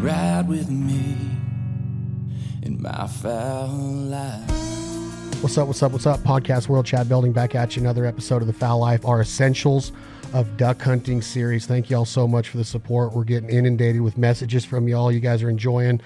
ride with me in my fowl life. What's up? What's up? What's up? Podcast World Chad Belding back at you. Another episode of the Fowl Life, our essentials of duck hunting series. Thank y'all so much for the support. We're getting inundated with messages from y'all. You guys are enjoying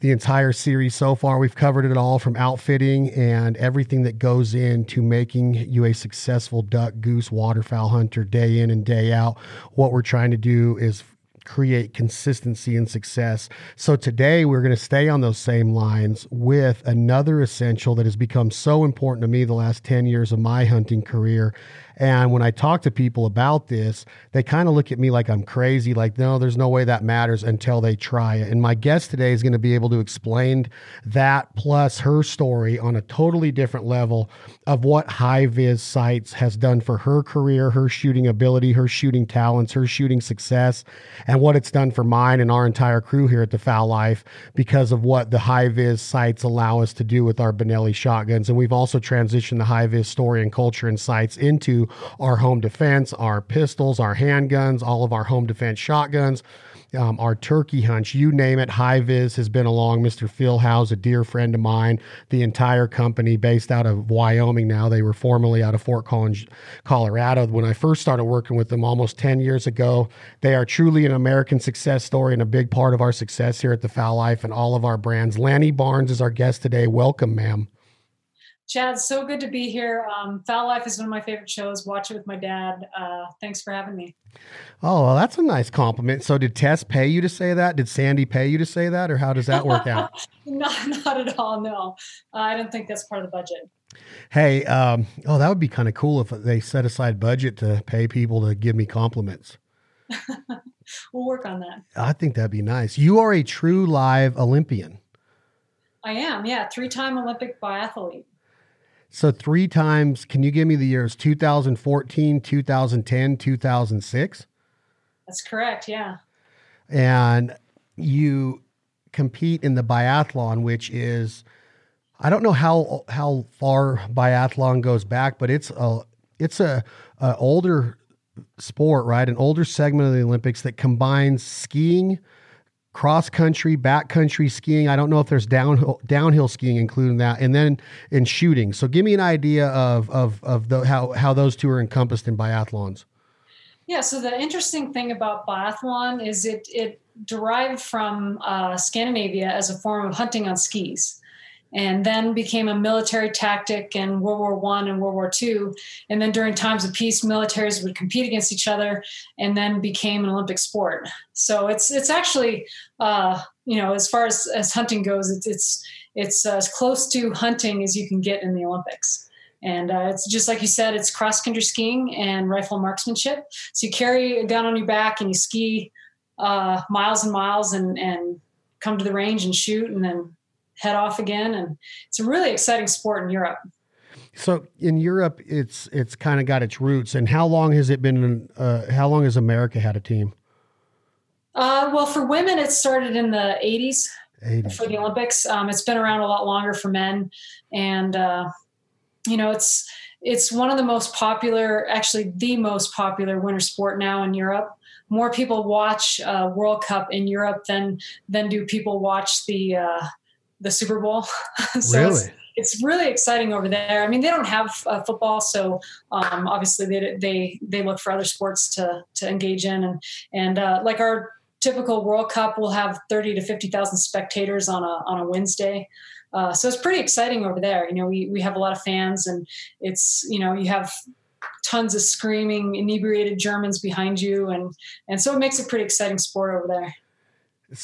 the entire series so far. We've covered it all from outfitting and everything that goes into making you a successful duck, goose, waterfowl hunter day in and day out. What we're trying to do is create consistency and success. So today we're going to stay on those same lines with another essential that has become so important to me the last 10 years of my hunting career. And when I talk to people about this, they kind of look at me like I'm crazy, like, no, there's no way that matters until they try it. And my guest today is going to be able to explain that plus her story on a totally different level of what HIVIZ Sights has done for her career, her shooting ability, her shooting talents, her shooting success, and what it's done for mine and our entire crew here at the Fowl Life because of what the HIVIZ Sights allow us to do with our Benelli shotguns. And we've also transitioned the HIVIZ story and culture and sights into our home defense, our pistols, our handguns, all of our home defense shotguns. Um, our turkey hunts, you name it. HIVIZ has been along. Mr. Phil House, a dear friend of mine, the entire company based out of Wyoming now. They were formerly out of Fort Collins, Colorado. When I first started working with them almost 10 years ago, they are truly an American success story and a big part of our success here at the Fowl Life and all of our brands. Lanny Barnes is our guest today. Welcome, ma'am. Chad, so good to be here. Um, Fowl Life is one of my favorite shows. Watch it with my dad. Uh, thanks for having me. Oh, well, that's a nice compliment. So, did Tess pay you to say that? Did Sandy pay you to say that, or how does that work out? not, not at all. No, uh, I don't think that's part of the budget. Hey, um, oh, that would be kind of cool if they set aside budget to pay people to give me compliments. we'll work on that. I think that'd be nice. You are a true live Olympian. I am, yeah, three-time Olympic biathlete. So three times. Can you give me the years? 2014, 2010, 2006. That's correct. Yeah. And you compete in the biathlon, which is I don't know how how far biathlon goes back, but it's a it's a, a older sport, right? An older segment of the Olympics that combines skiing, cross country, back country skiing. I don't know if there's downhill downhill skiing including that, and then in shooting. So give me an idea of of of the, how how those two are encompassed in biathlons. Yeah. So the interesting thing about biathlon is it it derived from uh, Scandinavia as a form of hunting on skis and then became a military tactic in World War One and World War Two. And then during times of peace, militaries would compete against each other, and then became an Olympic sport. So it's it's actually uh, you know as far as, as hunting goes, it's it's it's as close to hunting as you can get in the Olympics. And uh, it's just like you said, it's cross country skiing and rifle marksmanship. So you carry a gun on your back and you ski uh, miles and miles and and come to the range and shoot and then head off again. And it's a really exciting sport in Europe. So in Europe, it's it's kind of got its roots. And how long has it been? Uh, how long has America had a team? Uh, well, for women, it started in the 80s, 80s. for the Olympics. Um, it's been around a lot longer for men, and uh, you know, it's it's one of the most popular, actually, the most popular winter sport now in Europe. More people watch uh, World Cup in Europe than than do people watch the uh, the Super Bowl. so really? It's, it's, really exciting over there. I mean, they don't have uh, football, so um, obviously they, they they look for other sports to to engage in, and and uh, like our typical World Cup we'll have thirty to fifty thousand spectators on a on a Wednesday. Uh, so it's pretty exciting over there. You know, we we have a lot of fans, and it's you know you have tons of screaming inebriated Germans behind you, and and so it makes a pretty exciting sport over there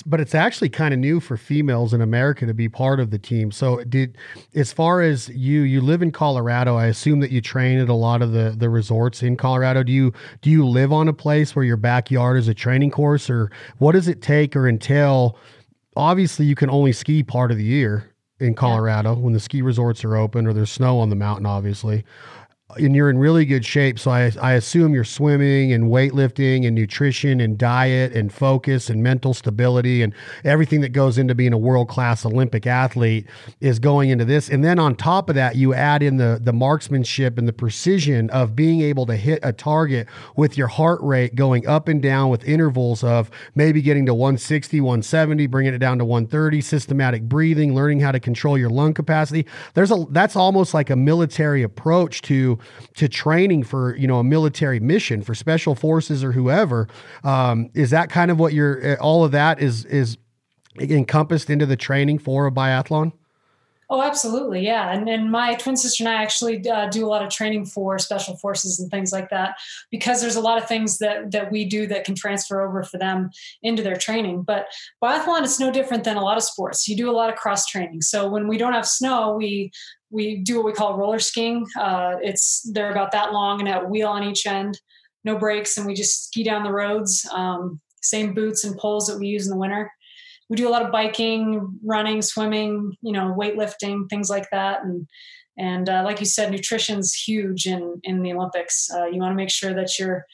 but it's actually kind of new for females in America to be part of the team. So did as far as you you live in Colorado, I assume that you train at a lot of the the resorts in Colorado. Do you do you live on a place where your backyard is a training course or what does it take or entail? Obviously, you can only ski part of the year in Colorado yeah. when the ski resorts are open or there's snow on the mountain obviously. And you're in really good shape. So I, I assume you're swimming and weightlifting and nutrition and diet and focus and mental stability and everything that goes into being a world class Olympic athlete is going into this. And then on top of that, you add in the the marksmanship and the precision of being able to hit a target with your heart rate going up and down with intervals of maybe getting to 160, 170, bringing it down to 130, systematic breathing, learning how to control your lung capacity. There's a that's almost like a military approach to to training for you know a military mission for special forces or whoever. Um, is that kind of what you're? All of that is is encompassed into the training for a biathlon. Oh, absolutely. Yeah. And, and my twin sister and I actually uh, do a lot of training for special forces and things like that because there's a lot of things that, that we do that can transfer over for them into their training. But biathlon is no different than a lot of sports. You do a lot of cross training. So when we don't have snow, we, we do what we call roller skiing. Uh, it's, they're about that long and have a wheel on each end, no brakes. And we just ski down the roads. Um, same boots and poles that we use in the winter we do a lot of biking, running, swimming, you know, weightlifting, things like that. And and uh, like you said, nutrition's huge in in the Olympics. Uh, you want to make sure that you're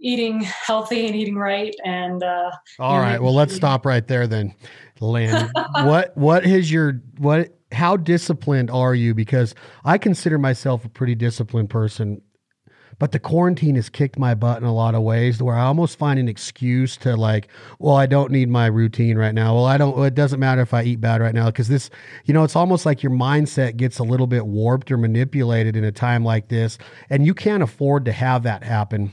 eating healthy and eating right. And uh, all right, well, let's stop right there then, Lynn. what what is your what? How disciplined are you? Because I consider myself a pretty disciplined person but the quarantine has kicked my butt in a lot of ways where I almost find an excuse to like, well, I don't need my routine right now. Well, I don't, it doesn't matter if I eat bad right now. Cause this, you know, it's almost like your mindset gets a little bit warped or manipulated in a time like this. And you can't afford to have that happen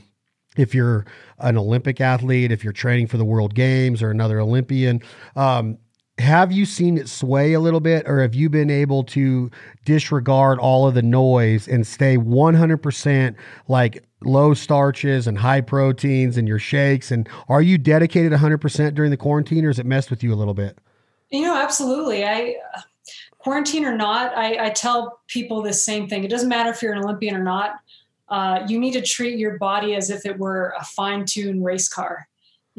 if you're an Olympic athlete, if you're training for the World Games or another Olympian. Um, have you seen it sway a little bit or have you been able to disregard all of the noise and stay 100% like low starches and high proteins and your shakes? And are you dedicated 100% during the quarantine or has it messed with you a little bit? You know absolutely. I quarantine or not i, I tell people the same thing. It doesn't matter if you're an olympian or not. Uh, you need to treat your body as if it were a fine-tuned race car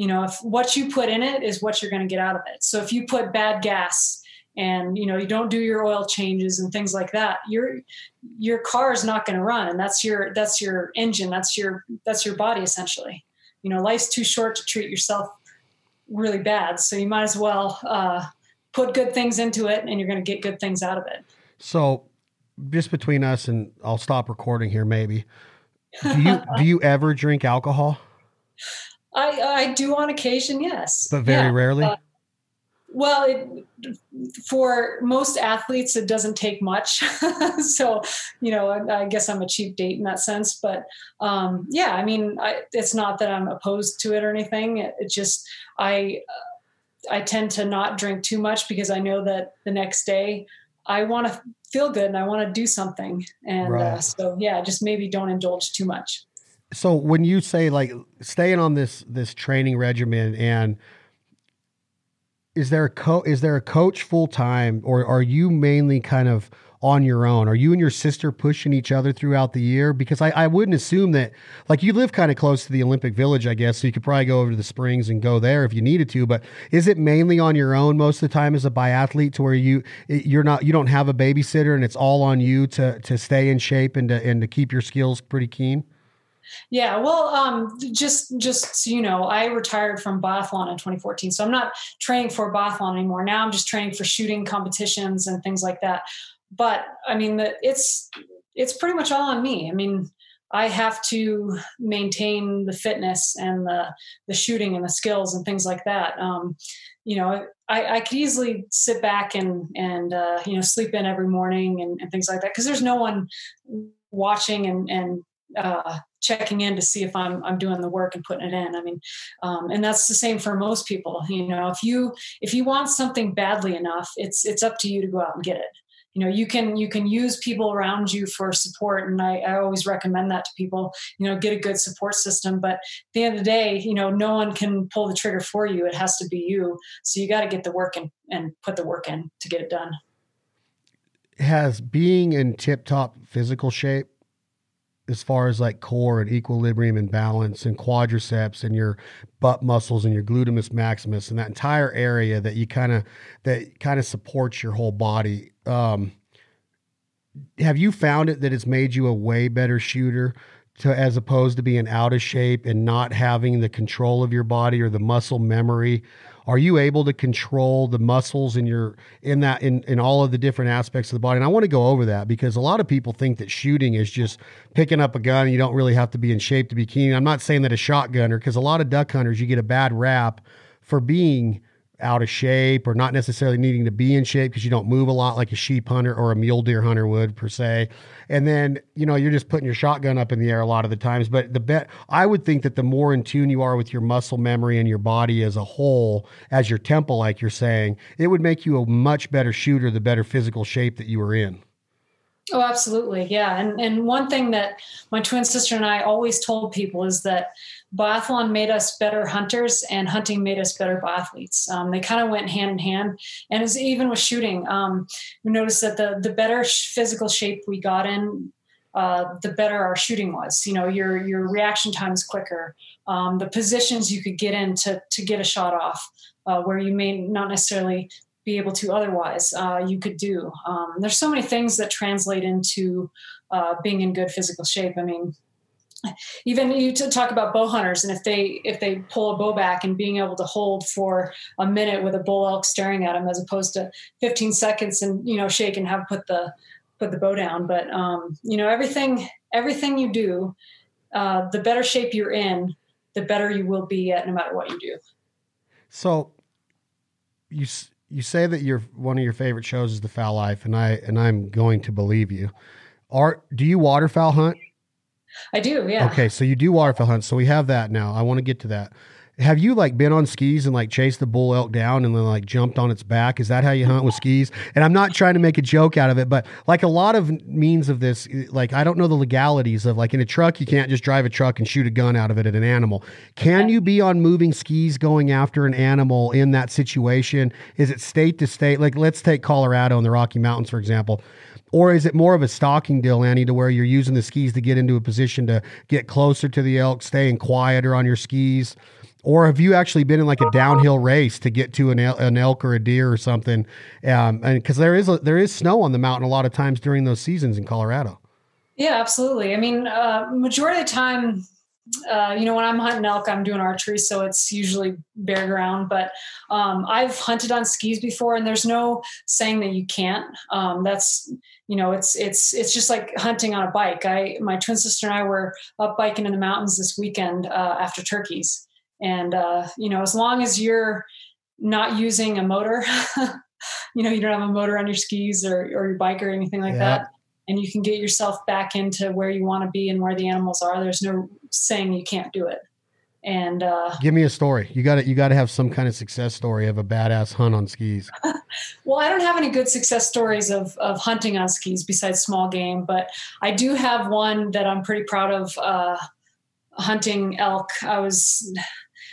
you know if what you put in it is what you're going to get out of it. So if you put bad gas and you know you don't do your oil changes and things like that your your car is not going to run and that's your that's your engine that's your that's your body essentially. You know life's too short to treat yourself really bad so you might as well uh, put good things into it and you're going to get good things out of it. So just between us and i'll stop recording here maybe. Do you do you ever drink alcohol I I do on occasion, yes, but very yeah. rarely. Uh, well, it, for most athletes, it doesn't take much. so, you know, I, I, guess I'm a cheap date in that sense. But um, yeah, I mean, I, it's not that I'm opposed to it or anything. It, it just I I tend to not drink too much because I know that the next day I want to feel good and I want to do something. And uh, right. uh, so, yeah, just maybe don't indulge too much so when you say like staying on this this training regimen and is there a co is there a coach full time or are you mainly kind of on your own? Are you and your sister pushing each other throughout the year? Because I, I wouldn't assume that like you live kind of close to the Olympic Village, I guess, so you could probably go over to the Springs and go there if you needed to. But is it mainly on your own most of the time as a biathlete, to where you eh, you're not you don't have a babysitter and it's all on you to to stay in shape and to and to keep your skills pretty keen? Yeah, well, um, just just so you know, I retired from biathlon in 2014, so I'm not training for biathlon anymore. Now I'm just training for shooting competitions and things like that. But I mean, the, it's it's pretty much all on me. I mean, I have to maintain the fitness and the the shooting and the skills and things like that. Um, you know, I, I, could easily sit back and and uh, you know sleep in every morning and, and things like that because there's no one watching and and uh, checking in to see if I'm I'm doing the work and putting it in. I mean, um, and that's the same for most people. You know, if you if you want something badly enough, it's it's up to you to go out and get it. You know, you can you can use people around you for support, and I, I always recommend that to people. You know, get a good support system. But at the end of the day, you know, no one can pull the trigger for you. It has to be you. So you got to get the work in and put the work in to get it done. Has being in tip top physical shape as far as like core and equilibrium and balance and quadriceps and your butt muscles and your gluteus maximus and that entire area that you kind of that kind of supports your whole body um have you found it that it's made you a way better shooter to as opposed to being out of shape and not having the control of your body or the muscle memory are you able to control the muscles in your in that in in all of the different aspects of the body? And i want to go over that because a lot of people think that shooting is just picking up a gun you don't really have to be in shape to be keen. I'm not saying that a shotgunner because a lot of duck hunters you get a bad rap for being out of shape or not necessarily needing to be in shape because you don't move a lot like a sheep hunter or a mule deer hunter would per se. And then, you know, you're just putting your shotgun up in the air a lot of the times. But the bet I would think that the more in tune you are with your muscle memory and your body as a whole, as your temple, like you're saying, it would make you a much better shooter the better physical shape that you were in. Oh, absolutely. Yeah. And and one thing that my twin sister and I always told people is that biathlon made us better hunters and hunting made us better biathletes. Um, they kind of went hand in hand. And as even with shooting, um, we noticed that the, the better physical shape we got in, uh, the better our shooting was. You know, your, your reaction time is quicker. Um, the positions you could get in to, to get a shot off uh, where you may not necessarily be able to otherwise, uh, you could do. Um, there's so many things that translate into uh, being in good physical shape. I mean, even you talk about bow hunters and if they if they pull a bow back and being able to hold for a minute with a bull elk staring at them as opposed to 15 seconds and you know shake and have put the put the bow down. But um, you know everything everything you do uh, the better shape you're in the better you will be at no matter what you do. So you you say that your one of your favorite shows is the fowl life and i and i'm going to believe you. Are do you waterfowl hunt I do, yeah. Okay, so you do waterfowl hunt. So we have that now. I want to get to that. Have you like been on skis and like chased the bull elk down and then like jumped on its back? Is that how you hunt with skis? And I'm not trying to make a joke out of it, but like a lot of means of this, eh, like I don't know the legalities of like in a truck, you can't just drive a truck and shoot a gun out of it at an animal. Can you be on moving skis going after an animal in that situation? Is it state to state? Like let's take Colorado and the Rocky Mountains, for example or is it more of a stalking deal, Annie, to where you're using the skis to get into a position to get closer to the elk, staying quieter on your skis? Or have you actually been in like a downhill race to get to an, el- an elk or a deer or something? Um, and because there is a, there is snow on the mountain a lot of times during those seasons in Colorado. Yeah, absolutely. I mean, uh, majority of the time, uh, you know, when I'm hunting elk, I'm doing archery, so it's usually bare ground. But um, I've hunted on skis before, and there's no saying that you can't. Um, that's you know, it's it's it's just like hunting on a bike. I my twin sister and I were up biking in the mountains this weekend uh, after turkeys, and uh, you know, as long as you're not using a motor, you know, you don't have a motor on your skis or or your bike or anything like yeah. that and you can get yourself back into where you want to be and where the animals are. There's no saying you can't do it. And uh, give me a story. You got to you got to have some kind of success story of a badass hunt on skis. well, I don't have any good success stories of of hunting on skis besides small game, but I do have one that I'm pretty proud of. Uh, hunting elk, I was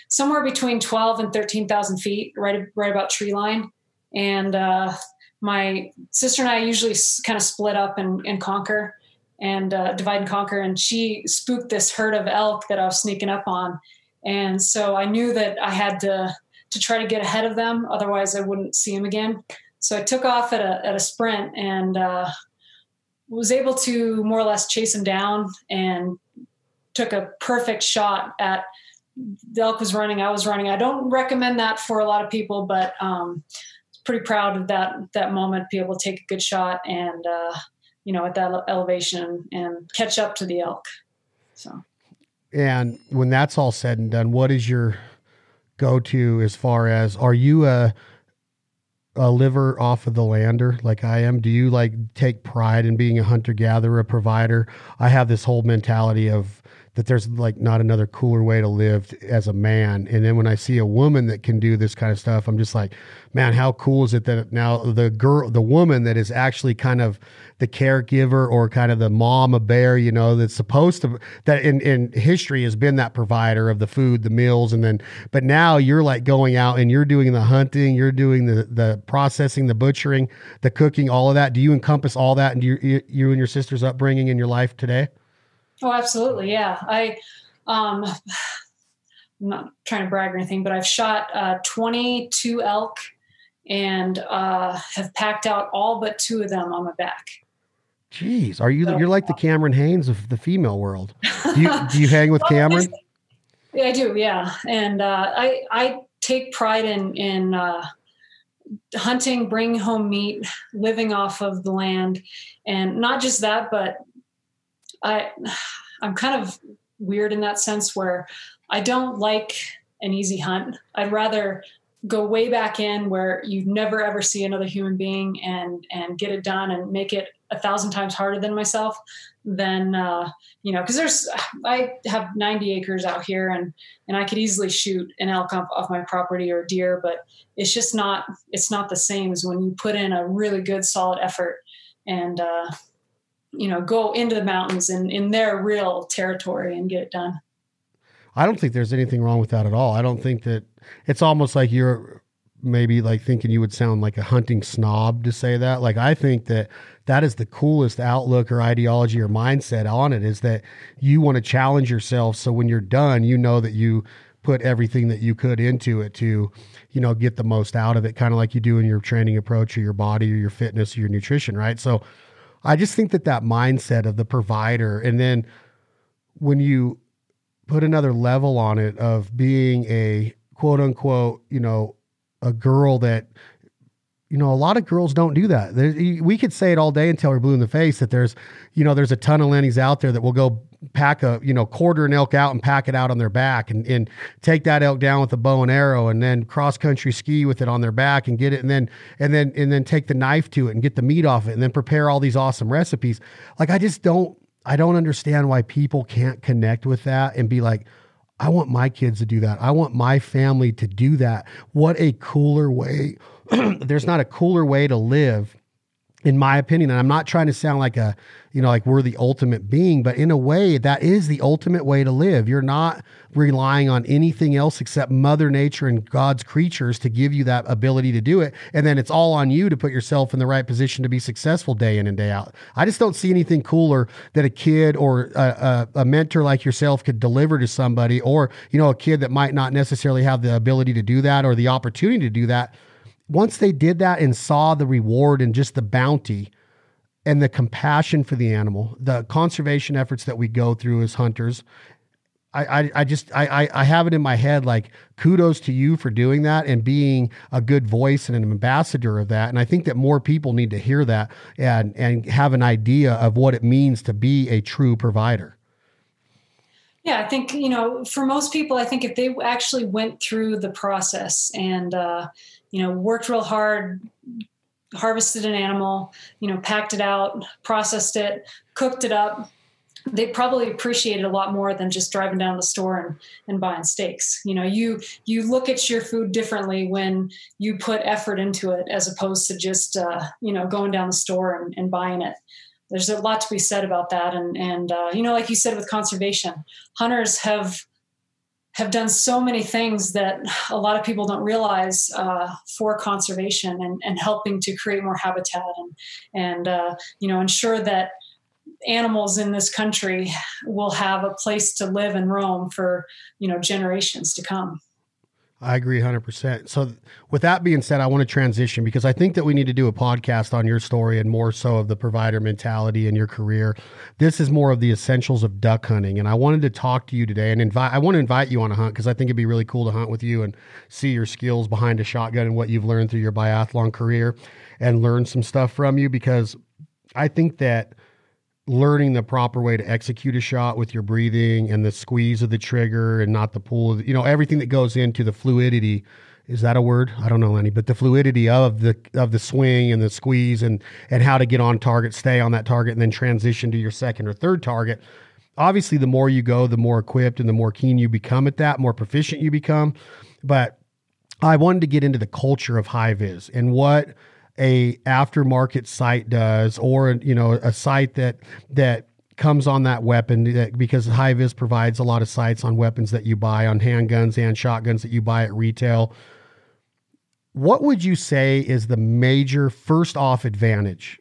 somewhere between twelve and thirteen thousand feet, right right about tree line, and uh, my sister and I usually kind of split up and, and conquer and uh, divide and conquer. And she spooked this herd of elk that I was sneaking up on. And so I knew that I had to to try to get ahead of them, otherwise I wouldn't see him again. So I took off at a at a sprint and uh, was able to more or less chase him down and took a perfect shot at the elk was running, I was running. I don't recommend that for a lot of people, but um, pretty proud of that that moment, be able to take a good shot and uh, you know at that elevation and catch up to the elk. So, and when that's all said and done, what is your go to as far as are you a a liver off of the lander like I am? Do you like take pride in being a hunter gatherer, provider? I have this whole mentality of that there's like not another cooler way to live as a man. And then when I see a woman that can do this kind of stuff, I'm just like, man, how cool is it that now the girl, the woman that is actually kind of the caregiver or kind of the mama bear, you know, that's supposed to, that in, in history has been that provider of the food, the meals. And then, but now you're like going out and you're doing the hunting, you're doing the, the processing, the butchering, the cooking, all of that. Do you encompass all that and you, you and your sister's upbringing in your life today? Oh, absolutely. Yeah. I, um, I'm not trying to brag or anything, but I've shot uh, 22 elk and uh, have packed out all but two of them on my back. Jeez, are you? So, you're like the Cameron Hanes of the female world. Do you do you hang with Cameron? Yeah, I do. Yeah, and uh, I I take pride in in uh, hunting, bringing home meat, living off of the land, and not just that, but I I'm kind of weird in that sense where I don't like an easy hunt. I'd rather go way back in where you never ever see another human being and and get it done and make it a thousand times harder than myself then uh, you know because there's i have 90 acres out here and and i could easily shoot an elk off my property or deer but it's just not it's not the same as when you put in a really good solid effort and uh, you know go into the mountains and in their real territory and get it done I don't think there's anything wrong with that at all. I don't think that it's almost like you're maybe like thinking you would sound like a hunting snob to say that. Like I think that that is the coolest outlook or ideology or mindset on it is that you want to challenge yourself so when you're done, you know that you put everything that you could into it to, you know, get the most out of it, kind of like you do in your training approach or your body or your fitness or your nutrition, right? So I just think that that mindset of the provider and then when you put another level on it of being a quote unquote, you know, a girl that you know, a lot of girls don't do that. we could say it all day until we're blue in the face that there's, you know, there's a ton of Lennies out there that will go pack a, you know, quarter an elk out and pack it out on their back and, and take that elk down with a bow and arrow and then cross country ski with it on their back and get it and then, and then, and then take the knife to it and get the meat off it and then prepare all these awesome recipes. Like, I just don't, I don't understand why people can't connect with that and be like, I want my kids to do that. I want my family to do that. What a cooler way. There's not a cooler way to live in my opinion and i'm not trying to sound like a you know like we're the ultimate being but in a way that is the ultimate way to live. You're not relying on anything else except mother nature and god's creatures to give you that ability to do it and then it's all on you to put yourself in the right position to be successful day in and day out. I just don't see anything cooler that a kid or a, a, a mentor like yourself could deliver to somebody or you know a kid that might not necessarily have the ability to do that or the opportunity to do that once they did that and saw the reward and just the bounty and the compassion for the animal, the conservation efforts that we go through as hunters, I, I, I just I, I have it in my head like kudos to you for doing that and being a good voice and an ambassador of that. And I think that more people need to hear that and and have an idea of what it means to be a true provider. Yeah, I think you know for most people, I think if they actually went through the process and uh, you know, worked real hard, harvested an animal, you know, packed it out, processed it, cooked it up, they probably appreciate it a lot more than just driving down the store and, and buying steaks. You know, you you look at your food differently when you put effort into it as opposed to just uh, you know going down the store and, and buying it. There's a lot to be said about that, and and uh, you know, like you said with conservation, hunters have have done so many things that a lot of people don't realize uh, for conservation and, and helping to create more habitat and and uh, you know ensure that animals in this country will have a place to live and roam for you know generations to come. I agree 100%. So, with that being said, I want to transition because I think that we need to do a podcast on your story and more so of the provider mentality in your career. This is more of the essentials of duck hunting. And I wanted to talk to you today and invite, I want to invite you on a hunt because I think it'd be really cool to hunt with you and see your skills behind a shotgun and what you've learned through your biathlon career and learn some stuff from you because I think that learning the proper way to execute a shot with your breathing and the squeeze of the trigger and not the pull of, you know, everything that goes into the fluidity. Is that a word? I don't know any, but the fluidity of the of the swing and the squeeze and and how to get on target, stay on that target, and then transition to your second or third target. Obviously, the more you go, the more equipped and the more keen you become at that, more proficient you become. But I wanted to get into the culture of HIVIZ and what a aftermarket sight does, or you know, a sight that that comes on that weapon that, because HIVIZ provides a lot of sights on weapons that you buy, on handguns and shotguns that you buy at retail. What would you say is the major first off advantage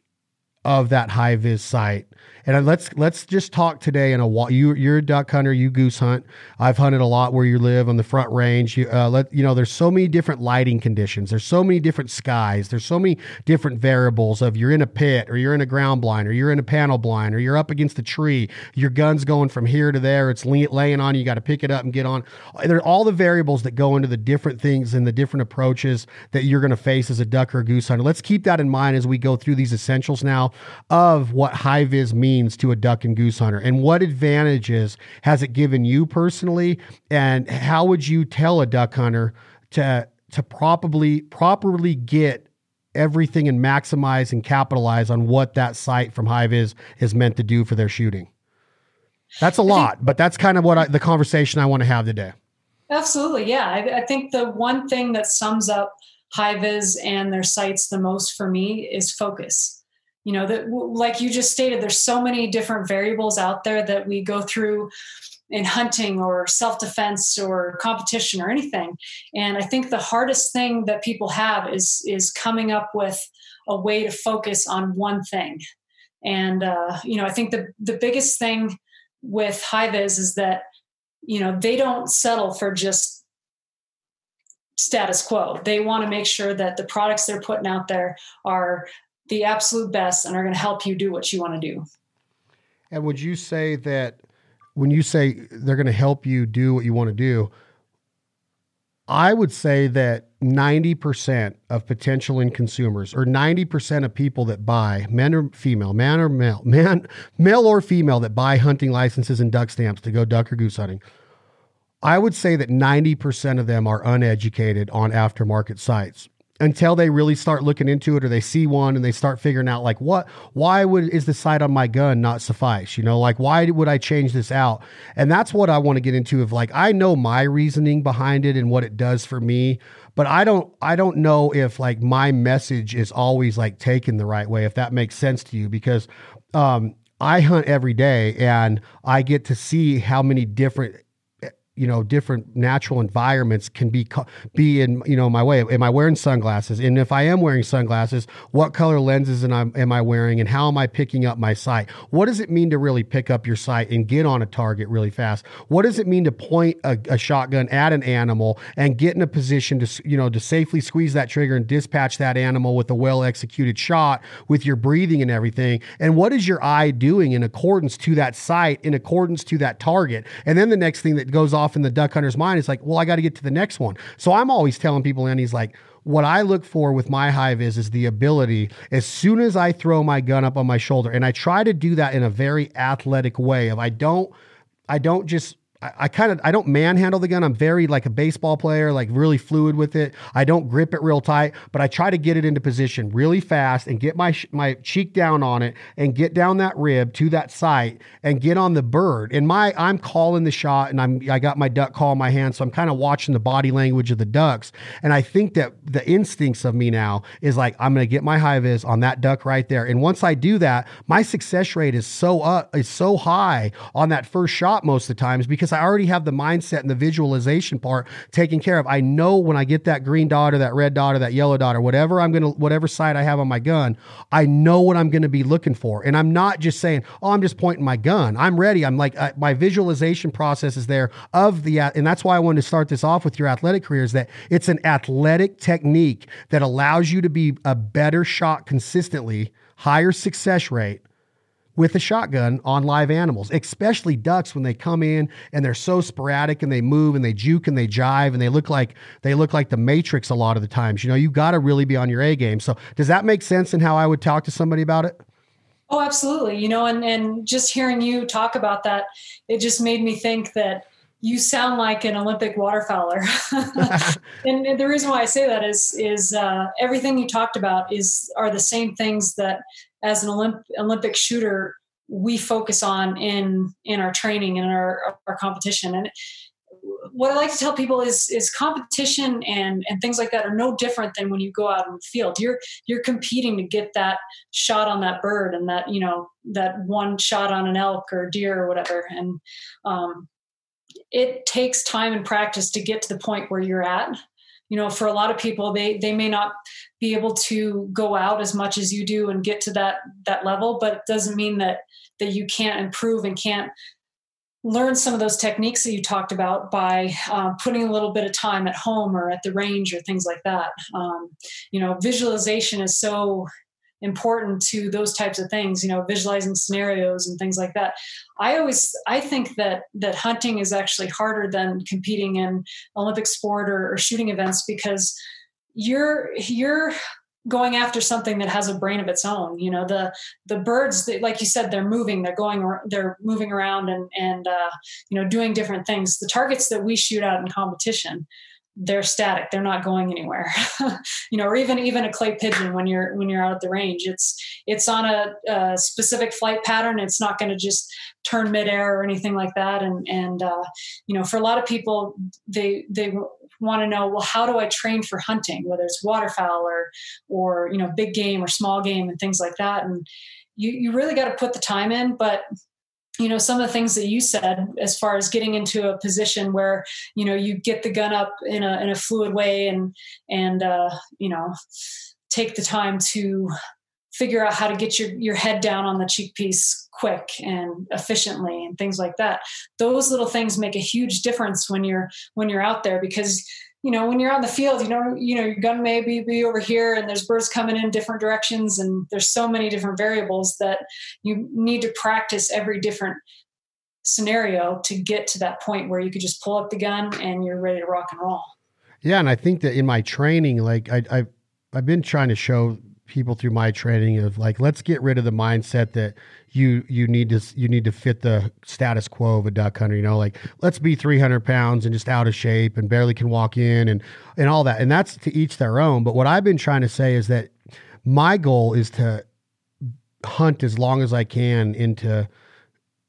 of that HIVIZ sight? And let's let's just talk today in a you you're a duck hunter, you goose hunt. I've hunted a lot where you live on the front range. You uh, let you know there's so many different lighting conditions. There's so many different skies. There's so many different variables of you're in a pit or you're in a ground blind or you're in a panel blind or you're up against a tree. Your gun's going from here to there. It's laying on you. You got to pick it up and get on. There are all the variables that go into the different things and the different approaches that you're going to face as a duck or a goose hunter. Let's keep that in mind as we go through these essentials now of what HIVIZ means to a duck and goose hunter? And what advantages has it given you personally? And how would you tell a duck hunter to to properly properly get everything and maximize and capitalize on what that sight from high is is meant to do for their shooting? That's a lot but that's kind of what I, the conversation i want to have today. Absolutely yeah. I, I think the one thing that sums up HIVIZ and their sights the most for me is focus you know that like you just stated there's so many different variables out there that we go through in hunting or self-defense or competition or anything and i think the hardest thing that people have is is coming up with a way to focus on one thing and uh, you know i think the the biggest thing with HIVIZ is that you know they don't settle for just status quo. They want to make sure that the products they're putting out there are the absolute best and are going to help you do what you want to do. And would you say that when you say they're going to help you do what you want to do, I would say that 90% of potential end consumers or 90% of people that buy, men or female, man or male, man, male or female that buy hunting licenses and duck stamps to go duck or goose hunting I would say that 90% of them are uneducated on aftermarket sights until they really start looking into it or they see one and they start figuring out like what why would is the sight on my gun not suffice? You know like why would i change this out? And that's what i want to get into of like i know my reasoning behind it and what it does for me but i don't i don't know if like my message is always like taken the right way if that makes sense to you because um I hunt every day and I get to see how many different you know different natural environments can be be in you know my way. Am i wearing sunglasses? And if i am wearing sunglasses what color lenses am I, am I wearing and how am i picking up my sight? What does it mean to really pick up your sight and get on a target really fast? What does it mean to point a, a shotgun at an animal and get in a position to you know to safely squeeze that trigger and dispatch that animal with a well executed shot with your breathing and everything? And what is your eye doing in accordance to that sight in accordance to that target? And then the next thing that goes off off in the duck hunter's mind It's like, well, I got to get to the next one. So I'm always telling people, and he's like, what I look for with my hive is is the ability as soon as I throw my gun up on my shoulder, and I try to do that in a very athletic way. If I don't, I don't just I, I kind of I don't manhandle the gun. I'm very like a baseball player, like really fluid with it. I don't grip it real tight, but I try to get it into position really fast and get my my cheek down on it and get down that rib to that sight and get on the bird. And my I'm calling the shot and I'm I got my duck call in my hand, so I'm kind of watching the body language of the ducks. And I think that the instincts of me now is like I'm going to get my HIVIZ on that duck right there. And once I do that, my success rate is so up is so high on that first shot most of the times because I already have the mindset and the visualization part taken care of. I know when I get that green dot or that red dot or that yellow dot or whatever I'm going to, whatever sight I have on my gun, I know what I'm going to be looking for. And I'm not just saying, oh, I'm just pointing my gun. I'm ready. I'm like, uh, my visualization process is there of the, and that's why I wanted to start this off with your athletic career is that it's an athletic technique that allows you to be a better shot consistently, higher success rate with a shotgun on live animals, especially ducks when they come in and they're so sporadic and they move and they juke and they jive and they look like they look like the Matrix a lot of the times. You know, you got to really be on your A game. So, does that make sense in how I would talk to somebody about it? Oh, absolutely. You know, and and just hearing you talk about that, it just made me think that you sound like an Olympic waterfowler. and, the reason why I say that is is uh, everything you talked about is are the same things that as an Olymp- Olympic shooter we focus on in in our training and our, our competition and what I like to tell people is is competition and and things like that are no different than when you go out in the field. You're you're competing to get that shot on that bird and that you know that one shot on an elk or deer or whatever. And um, it takes time and practice to get to the point where you're at you know for a lot of people they they may not be able to go out as much as you do and get to that that level but it doesn't mean that that you can't improve and can't learn some of those techniques that you talked about by uh, putting a little bit of time at home or at the range or things like that. Um, you know visualization is so important to those types of things you know visualizing scenarios and things like that. I always i think that that hunting is actually harder than competing in olympic sport or, or shooting events because you're you're going after something that has a brain of its own you know the the birds they, like you said they're moving they're going they're moving around and and uh, you know doing different things. The targets that we shoot out in competition they're static. They're not going anywhere. You know or even even a clay pigeon when you're when you're out at the range it's it's on a, a specific flight pattern. It's not going to just turn midair or anything like that. And and uh, you know for a lot of people they they want to know well how do i train for hunting whether it's waterfowl or or you know big game or small game and things like that. And you you really got to put the time in but you know some of the things that you said as far as getting into a position where you know you get the gun up in a in a fluid way and and uh, you know take the time to figure out how to get your your head down on the cheek piece quick and efficiently and things like that. Those little things make a huge difference when you're when you're out there because you know, when you're on the field, you know, you know, your gun may be, be over here and there's birds coming in different directions and there's so many different variables that you need to practice every different scenario to get to that point where you could just pull up the gun and you're ready to rock and roll. Yeah, and I think that in my training, like I, I I've been trying to show people through my training of like let's get rid of the mindset that you you need to you need to fit the status quo of a duck hunter you know? Like let's be 300 pounds and just out of shape and barely can walk in and and all that. And that's to each their own. But what i've been trying to say is that my goal is to hunt as long as i can into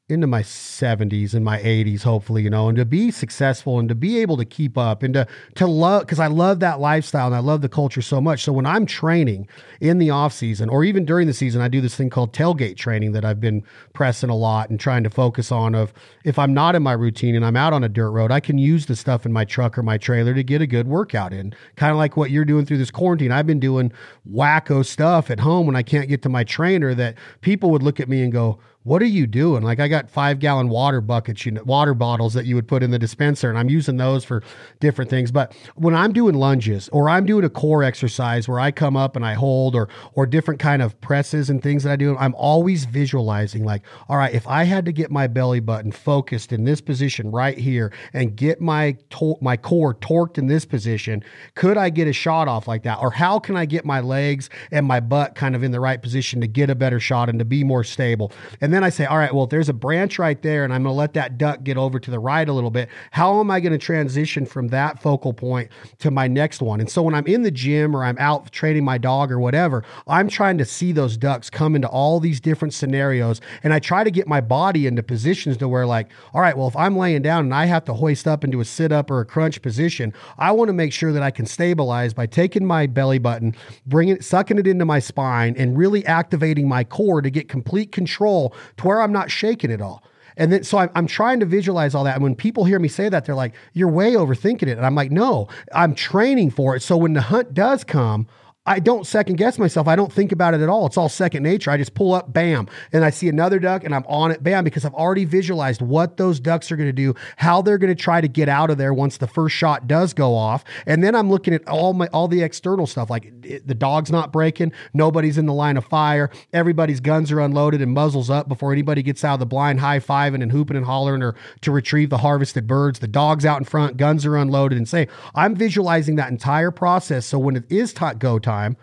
into my 70s and my 80s hopefully you know and to be successful and to be able to keep up and to to love because i love that lifestyle and i love the culture so much. So when i'm training in the off season or even during the season i do this thing called tailgate training that i've been pressing a lot and trying to focus on of if i'm not in my routine and i'm out on a dirt road i can use the stuff in my truck or my trailer to get a good workout in. Kind of like what you're doing through this quarantine. I've been doing wacko stuff at home when i can't get to my trainer that people would look at me and go what are you doing? Like I got five gallon water buckets, you know, water bottles that you would put in the dispenser, and I'm using those for different things. But when I'm doing lunges or I'm doing a core exercise where I come up and I hold or or different kind of presses and things that I do, I'm always visualizing like, all right, if I had to get my belly button focused in this position right here and get my my core torqued in this position, could I get a shot off like that? Or how can I get my legs and my butt kind of in the right position to get a better shot and to be more stable? And and then I say, all right, well, there's a branch right there and I'm going to let that duck get over to the right a little bit, how am I going to transition from that focal point to my next one? And so when I'm in the gym or I'm out training my dog or whatever, I'm trying to see those ducks come into all these different scenarios. And I try to get my body into positions to where, like, all right, well, if I'm laying down and I have to hoist up into a sit up or a crunch position, I want to make sure that I can stabilize by taking my belly button, bringing sucking it into my spine, and really activating my core to get complete control to where I'm not shaking at all. And then, so I'm, I'm trying to visualize all that. And when people hear me say that, they're like, you're way overthinking it. And I'm like, no, I'm training for it. So when the hunt does come, I don't second guess myself. I don't think about it at all. It's all second nature. I just pull up, bam, and I see another duck and I'm on it, bam, because I've already visualized what those ducks are going to do, how they're going to try to get out of there once the first shot does go off. And then I'm looking at all my all the external stuff like it, the dog's not breaking, nobody's in the line of fire, everybody's guns are unloaded and muzzles up before anybody gets out of the blind high-fiving and hooping and hollering or to retrieve the harvested birds. The dog's out in front, guns are unloaded and say, I'm visualizing that entire process so when it is t- go time time,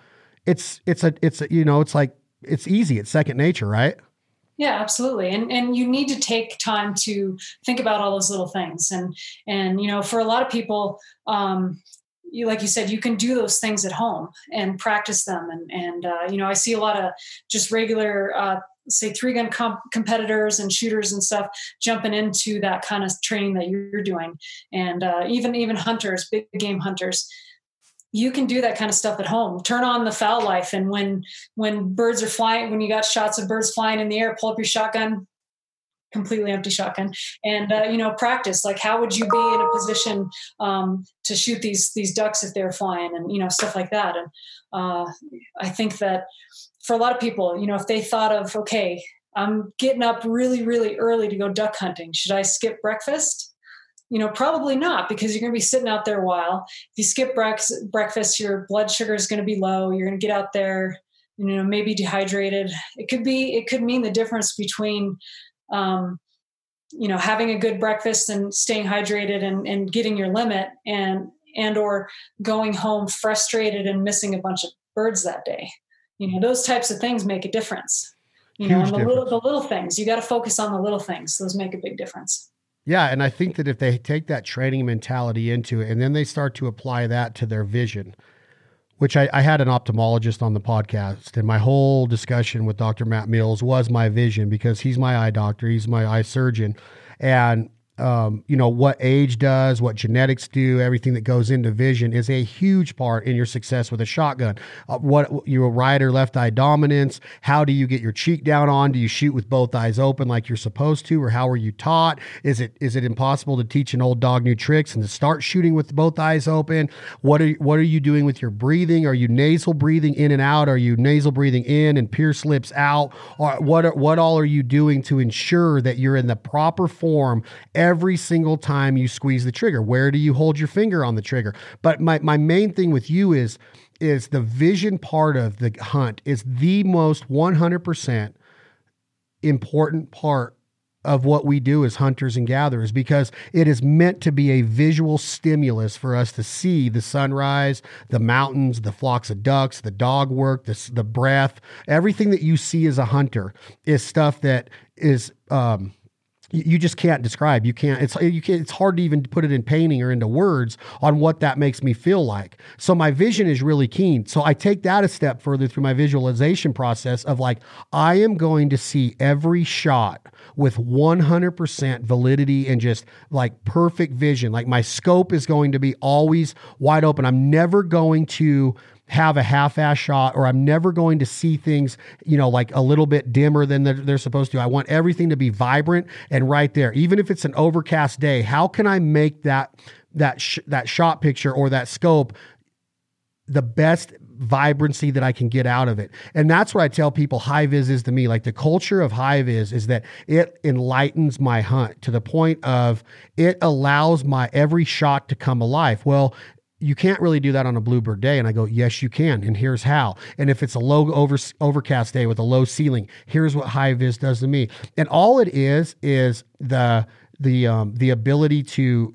it's it's a it's a, you know it's like it's easy. It's second nature, right? Yeah, absolutely. And and you need to take time to think about all those little things. And and you know, for a lot of people, um, you like you said, you can do those things at home and practice them. And and uh, you know, I see a lot of just regular. Uh, say three gun comp- competitors and shooters and stuff jumping into that kind of training that you're doing and uh, even even hunters big game hunters you can do that kind of stuff at home. Turn on the fowl life. And when when birds are flying when you got shots of birds flying in the air pull up your shotgun completely empty shotgun and uh, you know practice. Like how would you be in a position um, to shoot these these ducks if they're flying and you know stuff like that? And uh, i think that for a lot of people you know if they thought of okay i'm getting up really really early to go duck hunting. Should i skip breakfast you know probably not because you're going to be sitting out there a while. If you skip breakfast your blood sugar is going to be low you're going to get out there you know maybe dehydrated. It could be it could mean the difference between um, you know having a good breakfast and staying hydrated and, and getting your limit and and or going home frustrated and missing a bunch of birds that day. You know those types of things make a difference. You Huge know and the little the little things you got to focus on the little things. Those make a big difference yeah and i think that if they take that training mentality into it and then they start to apply that to their vision which I, I, had an ophthalmologist on the podcast, and my whole discussion with Dr. Matt Mills was my vision because he's my eye doctor, he's my eye surgeon, and um, you know, what age does, what genetics do, everything that goes into vision is a huge part in your success with a shotgun. Uh, what your right or left eye dominance, how do you get your cheek down on? Do you shoot with both eyes open like you're supposed to, or how are you taught? Is it is it impossible to teach an old dog new tricks and to start shooting with both eyes open? What are what are you doing with your breathing? Are you nasal breathing in and out? Are you nasal breathing in and pierce lips out? Or what are, what all are you doing to ensure that you're in the proper form? Single time you squeeze the trigger. Where do you hold your finger on the trigger? But my, my main thing with you is is the vision part of the hunt is the most 100% important part of what we do as hunters and gatherers because it is meant to be a visual stimulus for us to see the sunrise, the mountains, the flocks of ducks, the dog work, the, the breath. Everything that you see as a hunter is stuff that is um, you just can't describe. You can't. It's you can't, It's hard to even put it in painting or into words on what that makes me feel like. So my vision is really keen. So I take that a step further through my visualization process of like I am going to see every shot with 100% validity and just like perfect vision. Like my scope is going to be always wide open. I'm never going to have a half-ass shot or I'm never going to see things, you know, like a little bit dimmer than they're, they're supposed to. I want everything to be vibrant and right there. Even if it's an overcast day, how can I make that that sh- that shot picture or that scope the best vibrancy that I can get out of it. And that's what I tell people HiViz is to me. Like the culture of HiViz is that it enlightens my hunt to the point of it allows my every shot to come alive. Well, you can't really do that on a bluebird day. And i go yes you can. And here's how. And if it's a low over, overcast day with a low ceiling here's what HiViz does to me. And all it is is the the um, the ability to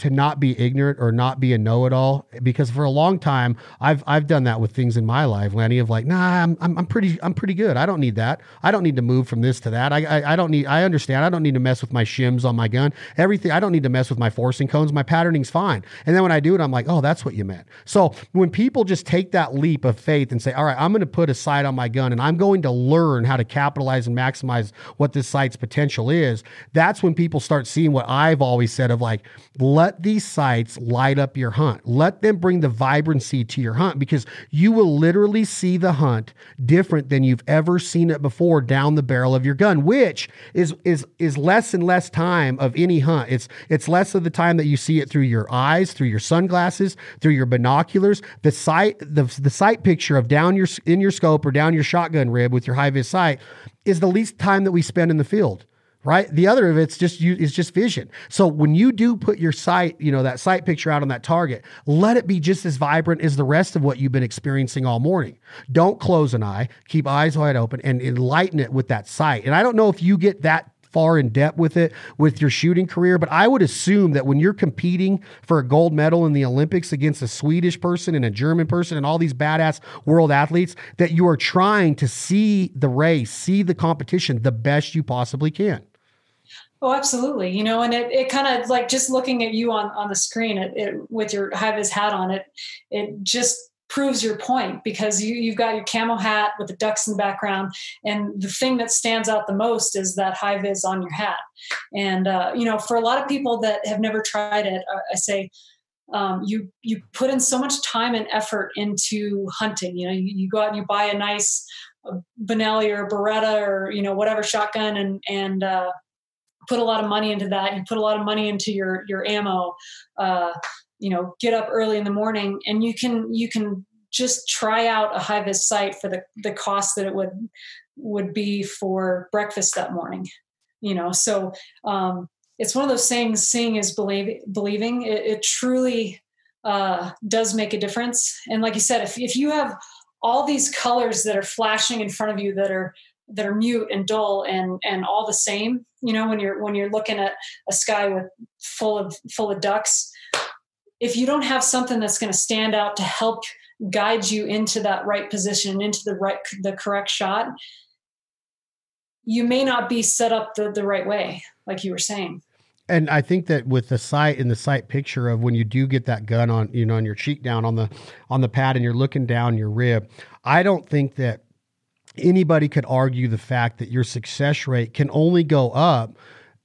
to not be ignorant or not be a know-it-all because for a long time I've I've done that with things in my life, Lanny, of like, nah, I'm, I'm, pretty I'm pretty good. I don't need that. I don't need to move from this to that. I, I, I don't need I understand. I don't need to mess with my shims on my gun. Everything I don't need to mess with my forcing cones. My patterning's fine. And then when I do it, I'm like, oh, that's what you meant. So when people just take that leap of faith and say, all right, I'm going to put a sight on my gun and I'm going to learn how to capitalize and maximize what this sight's potential is, that's when people start seeing what I've always said of like, let let these sights light up your hunt. Let them bring the vibrancy to your hunt because you will literally see the hunt different than you've ever seen it before down the barrel of your gun, which is is is less and less time of any hunt. It's it's less of the time that you see it through your eyes, through your sunglasses, through your binoculars. The sight the the sight picture of down your in your scope or down your shotgun rib with your HiViz sight is the least time that we spend in the field right? The other of it's just you is just vision. So when you do put your sight, you know, that sight picture out on that target, let it be just as vibrant as the rest of what you've been experiencing all morning. Don't close an eye, keep eyes wide open and enlighten it with that sight. And I don't know if you get that far in depth with it with your shooting career, but I would assume that when you're competing for a gold medal in the Olympics against a Swedish person and a German person and all these badass world athletes, that you are trying to see the race, see the competition the best you possibly can. Oh, absolutely. You know, and it, it kind of like just looking at you on, on the screen it, it, with your HiViz hat on it, it just proves your point because you, you've got your camo hat with the ducks in the background. And the thing that stands out the most is that HiViz on your hat. And, uh, you know, for a lot of people that have never tried it, uh, I say, um, you you put in so much time and effort into hunting. You know, you, you, go out and you buy a nice Benelli or Beretta or you know whatever shotgun and and uh, put a lot of money into that. You put a lot of money into your your ammo. Uh, you know, get up early in the morning, and you can you can just try out a HiViz sight for the the cost that it would would be for breakfast that morning. You know, so um, it's one of those things. Seeing is believing. Believing it, it truly uh, does make a difference. And like you said, if if you have all these colors that are flashing in front of you that are that are mute and dull and and all the same you know when you're when you're looking at a sky with full of full of ducks if you don't have something that's going to stand out to help guide you into that right position into the right the correct shot you may not be set up the, the right way like you were saying. And I think that with the sight in the sight picture of when you do get that gun on, you know, on your cheek down on the on the pad and you're looking down your rib, I don't think that anybody could argue the fact that your success rate can only go up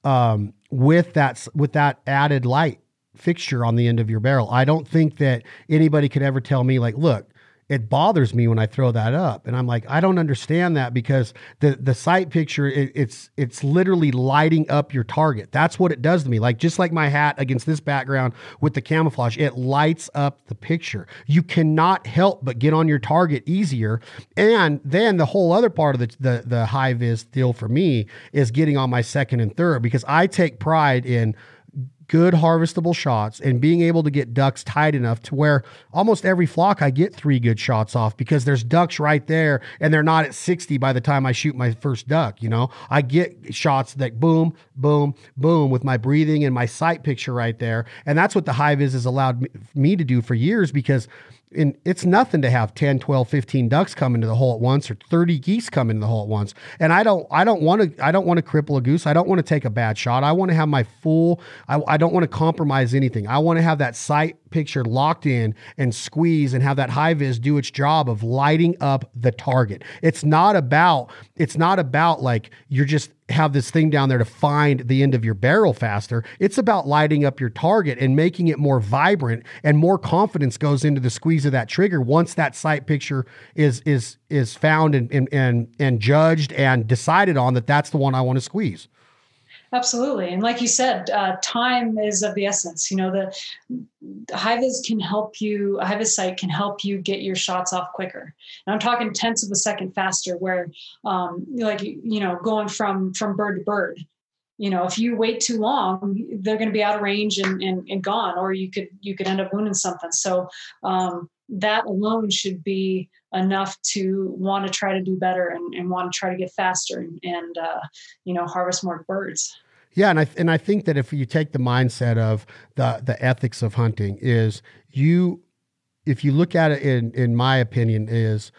um, with that with that added light fixture on the end of your barrel. I don't think that anybody could ever tell me like, look, it bothers me when I throw that up. And I'm like, I don't understand that because the the sight picture it, it's it's literally lighting up your target. That's what it does to me. Like just like my hat against this background with the camouflage, it lights up the picture. You cannot help but get on your target easier. And then the whole other part of the the, the HiViz deal for me is getting on my second and third because I take pride in good harvestable shots and being able to get ducks tight enough to where almost every flock I get three good shots off because there's ducks right there and they're not at 60 by the time I shoot my first duck, you know. I get shots that boom, boom, boom with my breathing and my sight picture right there. And that's what the HiViz has allowed me to do for years because and it's nothing to have 10 12 15 ducks come into the hole at once or 30 geese come into the hole at once. And i don't i don't want to i don't want to cripple a goose. I don't want to take a bad shot. I want to have my full i, I don't want to compromise anything. I want to have that sight picture locked in and squeeze and have that HiViz do its job of lighting up the target it's not about it's not about like you're just have this thing down there to find the end of your barrel faster. It's about lighting up your target and making it more vibrant and more confidence goes into the squeeze of that trigger once that sight picture is is is found and and and, and judged and decided on that that's the one I want to squeeze. Absolutely, and like you said, uh, time is of the essence. You know, the, the HiViz can help you. A HiViz sight can help you get your shots off quicker. And I'm talking tenths of a second faster. Where, um, like you know, going from from bird to bird. You know, if you wait too long, they're going to be out of range and, and, and gone, or you could you could end up wounding something. So um, that alone should be enough to want to try to do better and, and want to try to get faster and, and uh, you know harvest more birds yeah, and I and I think that if you take the mindset of the the ethics of hunting is you if you look at it in in my opinion is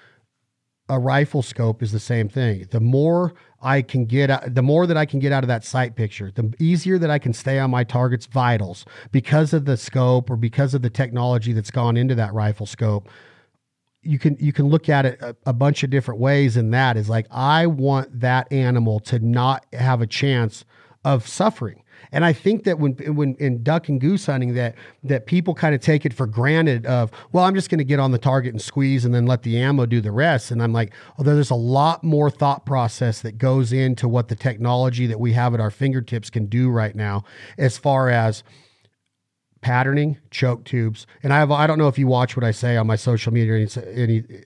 a rifle scope is the same thing. The more I can get the more that I can get out of that sight picture, the easier that I can stay on my target's vitals because of the scope or because of the technology that's gone into that rifle scope. You can you can look at it a, a bunch of different ways, and that is like I want that animal to not have a chance of suffering. And I think that when when in duck and goose hunting that that people kind of take it for granted of, well, I'm just going to get on the target and squeeze and then let the ammo do the rest. And I'm like, although there's a lot more thought process that goes into what the technology that we have at our fingertips can do right now as far as patterning, choke tubes. And I have I don't know if you watch what I say on my social media any, any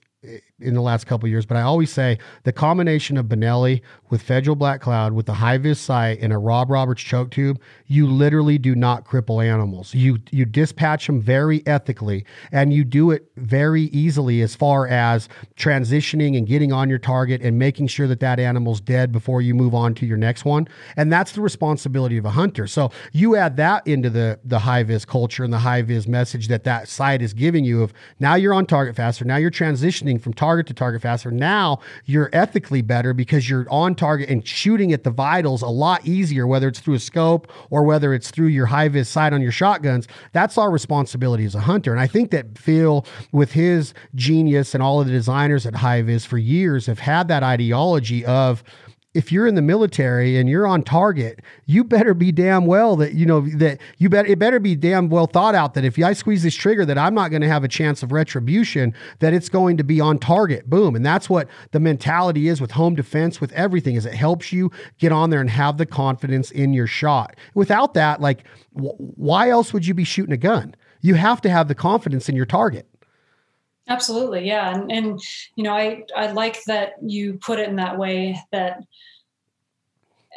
in the last couple years, but I always say the combination of Benelli with Federal Black Cloud with the HiViz sight and a Rob Roberts choke tube, you literally do not cripple animals. You you dispatch them very ethically and you do it very easily as far as transitioning and getting on your target and making sure that that animal's dead before you move on to your next one. And that's the responsibility of a hunter. So you add that into the the HiViz culture and the HiViz message that that sight is giving you of now you're on target faster. Now you're transitioning from target to target faster. Now you're ethically better because you're on target and shooting at the vitals a lot easier, whether it's through a scope or whether it's through your HiViz sight on your shotguns. That's our responsibility as a hunter. And I think that Phil, with his genius and all of the designers at HiViz for years, have had that ideology of if you're in the military and you're on target, you better be damn well that you know that you better it better be damn well thought out that if I squeeze this trigger that I'm not going to have a chance of retribution, that it's going to be on target. Boom. And that's what the mentality is with home defense, with everything, is it helps you get on there and have the confidence in your shot. Without that, like wh- why else would you be shooting a gun? You have to have the confidence in your target. Absolutely, yeah, and and you know, I I like that you put it in that way that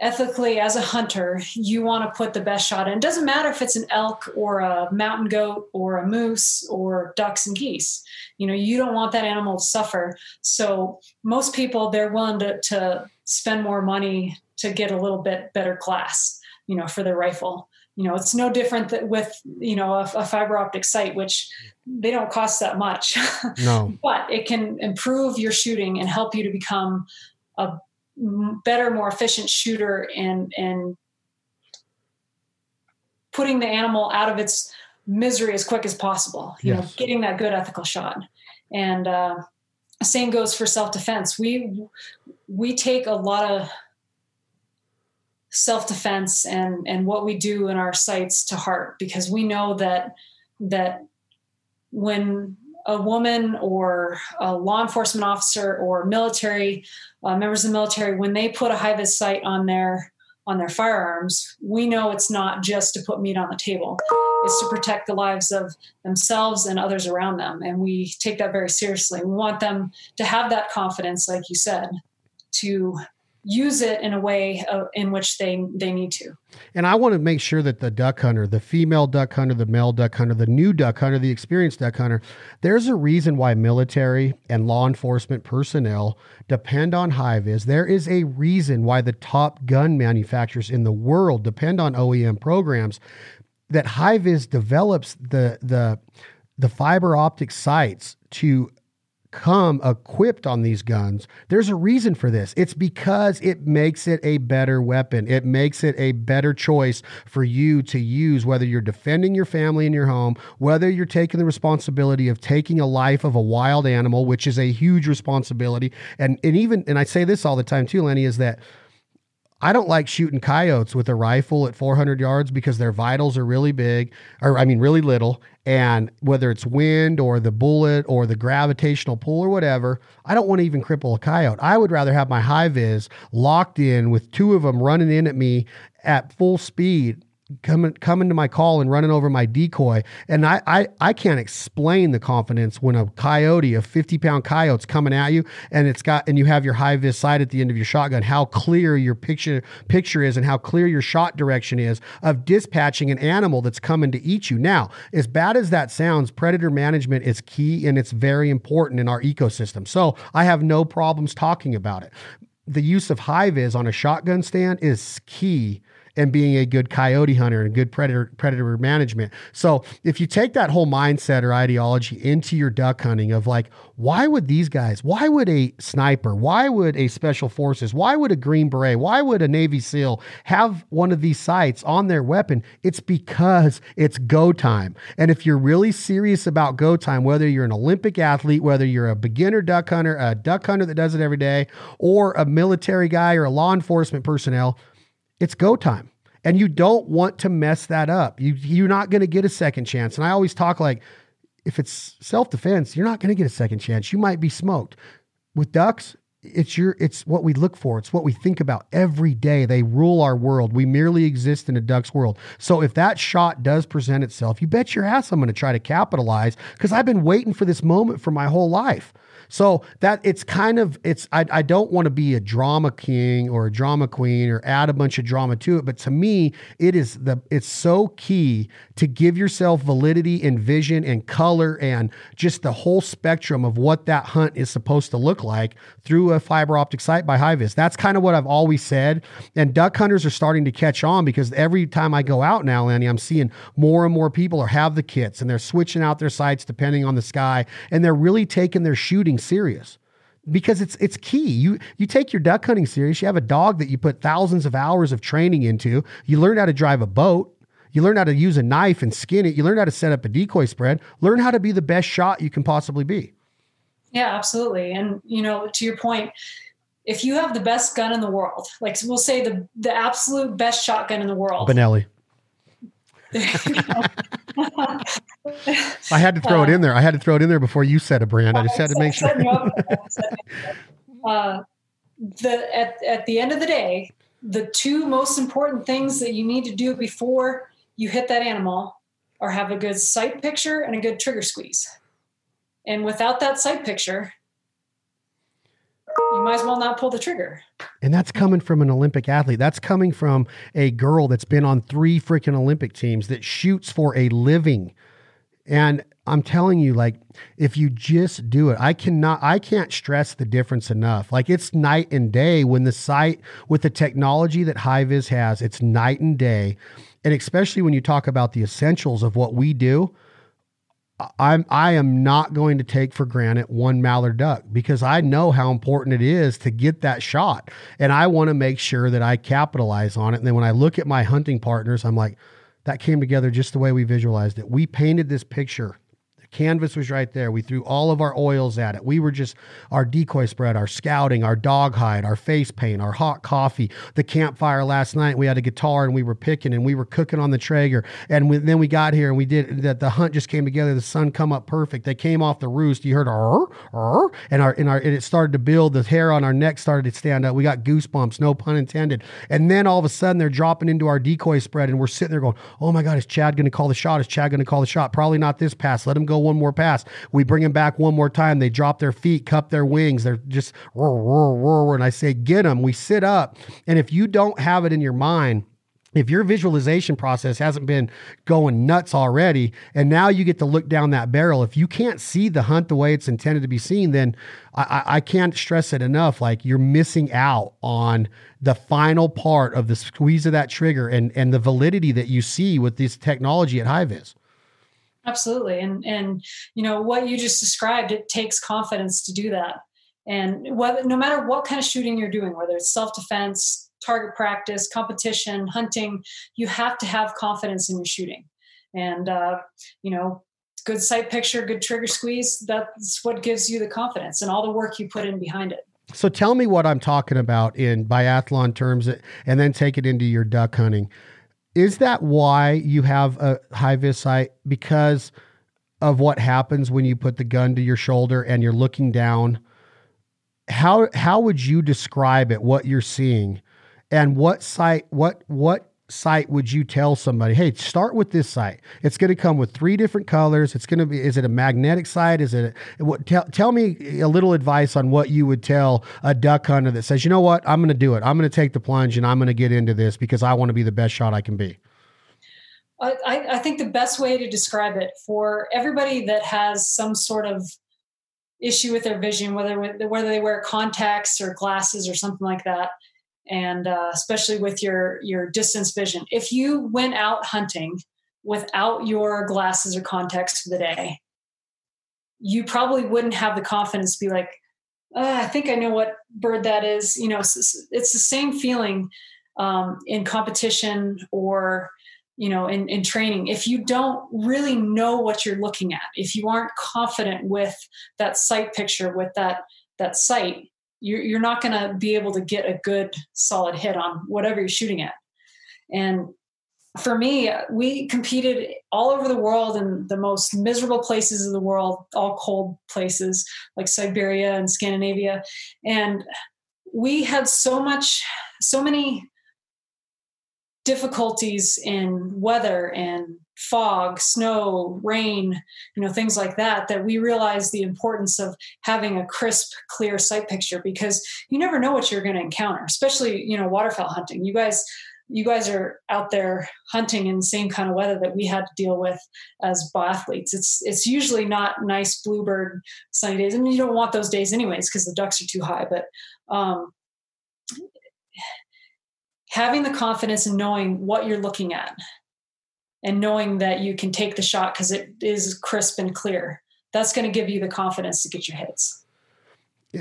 ethically as a hunter you want to put the best shot in. It doesn't matter if it's an elk or a mountain goat or a moose or ducks and geese. You know you don't want that animal to suffer. So most people they're willing to, to spend more money to get a little bit better glass you know for their rifle you know it's no different with you know a, a fiber optic sight which they don't cost that much. No. But it can improve your shooting and help you to become a better more efficient shooter and and putting the animal out of its misery as quick as possible you yes. know getting that good ethical shot. And uh, same goes for self-defense. We we take a lot of self-defense and and what we do in our sites to heart because we know that that when a woman or a law enforcement officer or military uh, members of the military when they put a HiViz sight on their on their firearms we know it's not just to put meat on the table. It's to protect the lives of themselves and others around them and we take that very seriously. We want them to have that confidence like you said to use it in a way uh, in which they they need to. And I want to make sure that the duck hunter, the female duck hunter, the male duck hunter, the new duck hunter, the experienced duck hunter, there's a reason why military and law enforcement personnel depend on HiViz. There is a reason why the top gun manufacturers in the world depend on OEM programs that HiViz develops the the the fiber optic sights to come equipped on these guns. There's a reason for this. It's because it makes it a better weapon. It makes it a better choice for you to use, whether you're defending your family and your home, whether you're taking the responsibility of taking a life of a wild animal, which is a huge responsibility. And and even and I say this all the time too, Lanny, is that I don't like shooting coyotes with a rifle at 400 yards because their vitals are really big, or I mean, really little. And whether it's wind or the bullet or the gravitational pull or whatever, I don't want to even cripple a coyote. I would rather have my HiViz locked in with two of them running in at me at full speed coming coming to my call and running over my decoy. And I, I I can't explain the confidence when a coyote, a 50 pound coyote's coming at you and it's got and you have your HiViz sight at the end of your shotgun, how clear your picture picture is and how clear your shot direction is of dispatching an animal that's coming to eat you. Now, as bad as that sounds, predator management is key and it's very important in our ecosystem. So I have no problems talking about it. The use of HiViz on a shotgun stand is key and being a good coyote hunter and good predator predator management. So if you take that whole mindset or ideology into your duck hunting of like, why would these guys, why would a sniper, why would a special forces, why would a green beret, why would a Navy SEAL have one of these sights on their weapon? It's because it's go time. And if you're really serious about go time, whether you're an Olympic athlete, whether you're a beginner duck hunter, a duck hunter that does it every day, or a military guy or a law enforcement personnel, it's go time. And you don't want to mess that up. You you're not going to get a second chance. And I always talk like if it's self-defense, you're not going to get a second chance. You might be smoked. With ducks, it's your it's what we look for. It's what we think about every day. They rule our world. We merely exist in a duck's world. So if that shot does present itself, you bet your ass I'm going to try to capitalize because I've been waiting for this moment for my whole life. So that it's kind of it's I, I don't want to be a drama king or a drama queen or add a bunch of drama to it, but to me it is the it's so key to give yourself validity and vision and color and just the whole spectrum of what that hunt is supposed to look like through a fiber optic sight by HiViz. That's kind of what I've always said. And duck hunters are starting to catch on because every time I go out now, Lanny, I'm seeing more and more people are have the kits and they're switching out their sights depending on the sky and they're really taking their shooting serious because it's it's key. You you take your duck hunting serious. You have a dog that you put thousands of hours of training into. You learn how to drive a boat. You learn how to use a knife and skin it. You learn how to set up a decoy spread. Learn how to be the best shot you can possibly be. Yeah, absolutely. And you know, to your point, if you have the best gun in the world, like we'll say the the absolute best shotgun in the world, Benelli. I had to throw uh, it in there. I had to throw it in there before you said a brand. I just had to make sure. uh, the at at the end of the day, the two most important things that you need to do before you hit that animal are have a good sight picture and a good trigger squeeze. And without that sight picture, you might as well not pull the trigger. And that's coming from an Olympic athlete. That's coming from a girl that's been on three freaking Olympic teams that shoots for a living. And I'm telling you, like, if you just do it, I cannot, I can't stress the difference enough. Like, it's night and day when the sight with the technology that HiViz has, it's night and day. And especially when you talk about the essentials of what we do, I'm I am not going to take for granted one mallard duck because I know how important it is to get that shot and I want to make sure that I capitalize on it and then when I look at my hunting partners I'm like that came together just the way we visualized it. We painted this picture canvas was right there. We threw all of our oils at it. We were just our decoy spread, our scouting, our dog hide, our face paint, our hot coffee, the campfire last night. We had a guitar and we were picking and we were cooking on the Traeger. And we, then we got here and we did that. The hunt just came together. The sun come up perfect. They came off the roost. You heard our, and our, and our, and it started to build. The hair on our neck started to stand up. We got goosebumps, no pun intended. And then all of a sudden they're dropping into our decoy spread and we're sitting there going, oh my God, is Chad going to call the shot? Is Chad going to call the shot? Probably not this pass. Let him go one more pass. We bring them back one more time. They drop their feet, cup their wings. They're just roar, roar, roar. And I say, get them. We sit up. And if you don't have it in your mind, if your visualization process hasn't been going nuts already, and now you get to look down that barrel, if you can't see the hunt the way it's intended to be seen, then I, I can't stress it enough. Like you're missing out on the final part of the squeeze of that trigger and, and the validity that you see with this technology at HiViz. Absolutely. And and you know what you just described, it takes confidence to do that. And whether no matter what kind of shooting you're doing, whether it's self-defense, target practice, competition, hunting, you have to have confidence in your shooting. And uh, you know, good sight picture, good trigger squeeze, that's what gives you the confidence and all the work you put in behind it. So tell me what I'm talking about in biathlon terms and then take it into your duck hunting. Is that why you have a HiViz sight? Because of what happens when you put the gun to your shoulder and you're looking down. How how would you describe it? What you're seeing, and what sight? What what sight would you tell somebody, hey, start with this sight It's going to come with three different colors. It's going to be, is it a magnetic sight? Is it, a, what, tell, tell me a little advice on what you would tell a duck hunter that says, you know what, I'm going to do it. I'm going to take the plunge and I'm going to get into this because I want to be the best shot I can be. I, I think the best way to describe it for everybody that has some sort of issue with their vision, whether whether they wear contacts or glasses or something like that, and uh, especially with your your distance vision. If you went out hunting without your glasses or contacts for the day, you probably wouldn't have the confidence to be like, oh, I think I know what bird that is. You know, it's, it's the same feeling um, in competition or you know in, in training if you don't really know what you're looking at if you aren't confident with that sight picture with that that sight you're, you're not going to be able to get a good solid hit on whatever you're shooting at. And for me we competed all over the world in the most miserable places of the world all cold places like siberia and scandinavia. And we had so much so many difficulties in weather and fog, snow, rain, you know, things like that, that we realize the importance of having a crisp, clear sight picture because you never know what you're going to encounter, especially, you know, waterfowl hunting. You guys, you guys are out there hunting in the same kind of weather that we had to deal with as biathletes. It's it's usually not nice bluebird sunny days. I mean, you don't want those days anyways because the ducks are too high. But um, having the confidence in knowing what you're looking at and knowing that you can take the shot because it is crisp and clear that's going to give you the confidence to get your hits.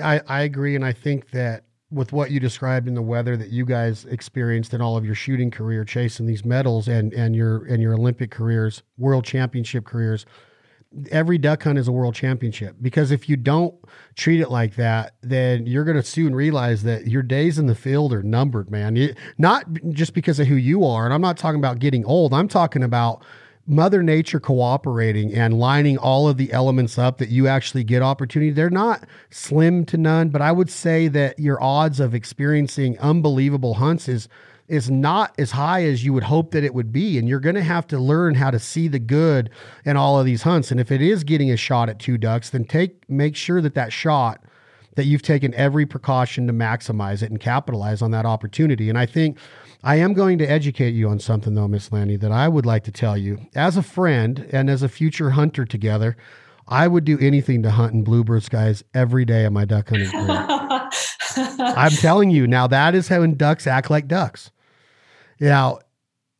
I, I agree and i think that with what you described in the weather that you guys experienced in all of your shooting career chasing these medals and and your and your olympic careers world championship careers every duck hunt is a world championship because if you don't treat it like that, then you're going to soon realize that your days in the field are numbered, man. You, not just because of who you are. And I'm not talking about getting old, I'm talking about Mother Nature cooperating and lining all of the elements up that you actually get opportunity. They're not slim to none, but I would say that your odds of experiencing unbelievable hunts is is not as high as you would hope that it would be. And you're going to have to learn how to see the good in all of these hunts. And if it is getting a shot at two ducks, then take make sure that that shot that you've taken every precaution to maximize it and capitalize on that opportunity. And I think I am going to educate you on something though, Miss Lanny, that I would like to tell you as a friend and as a future hunter together. I would do anything to hunt in bluebird skies every day of my duck hunting career. I'm telling you now that is how ducks act like ducks. Now,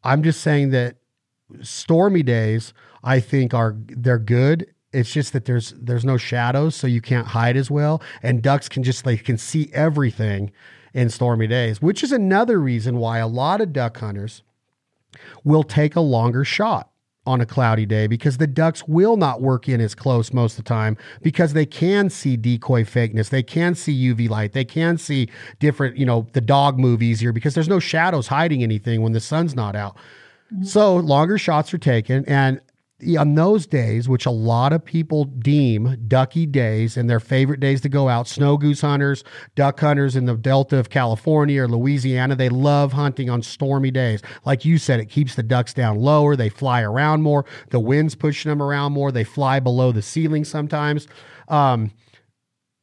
I'm just saying that stormy days I think are they're good. It's just that there's there's no shadows, so you can't hide as well, and ducks can just like can see everything in stormy days, which is another reason why a lot of duck hunters will take a longer shot on a cloudy day because the ducks will not work in as close most of the time because they can see decoy fakeness. They can see UV light. They can see different, you know, the dog move easier because there's no shadows hiding anything when the sun's not out. Mm-hmm. So longer shots are taken. And on those days, which a lot of people deem ducky days and their favorite days to go out, snow goose hunters, duck hunters in the Delta of California or Louisiana, they love hunting on stormy days. Like you said, it keeps the ducks down lower. They fly around more. The wind's pushing them around more. They fly below the ceiling sometimes. Um,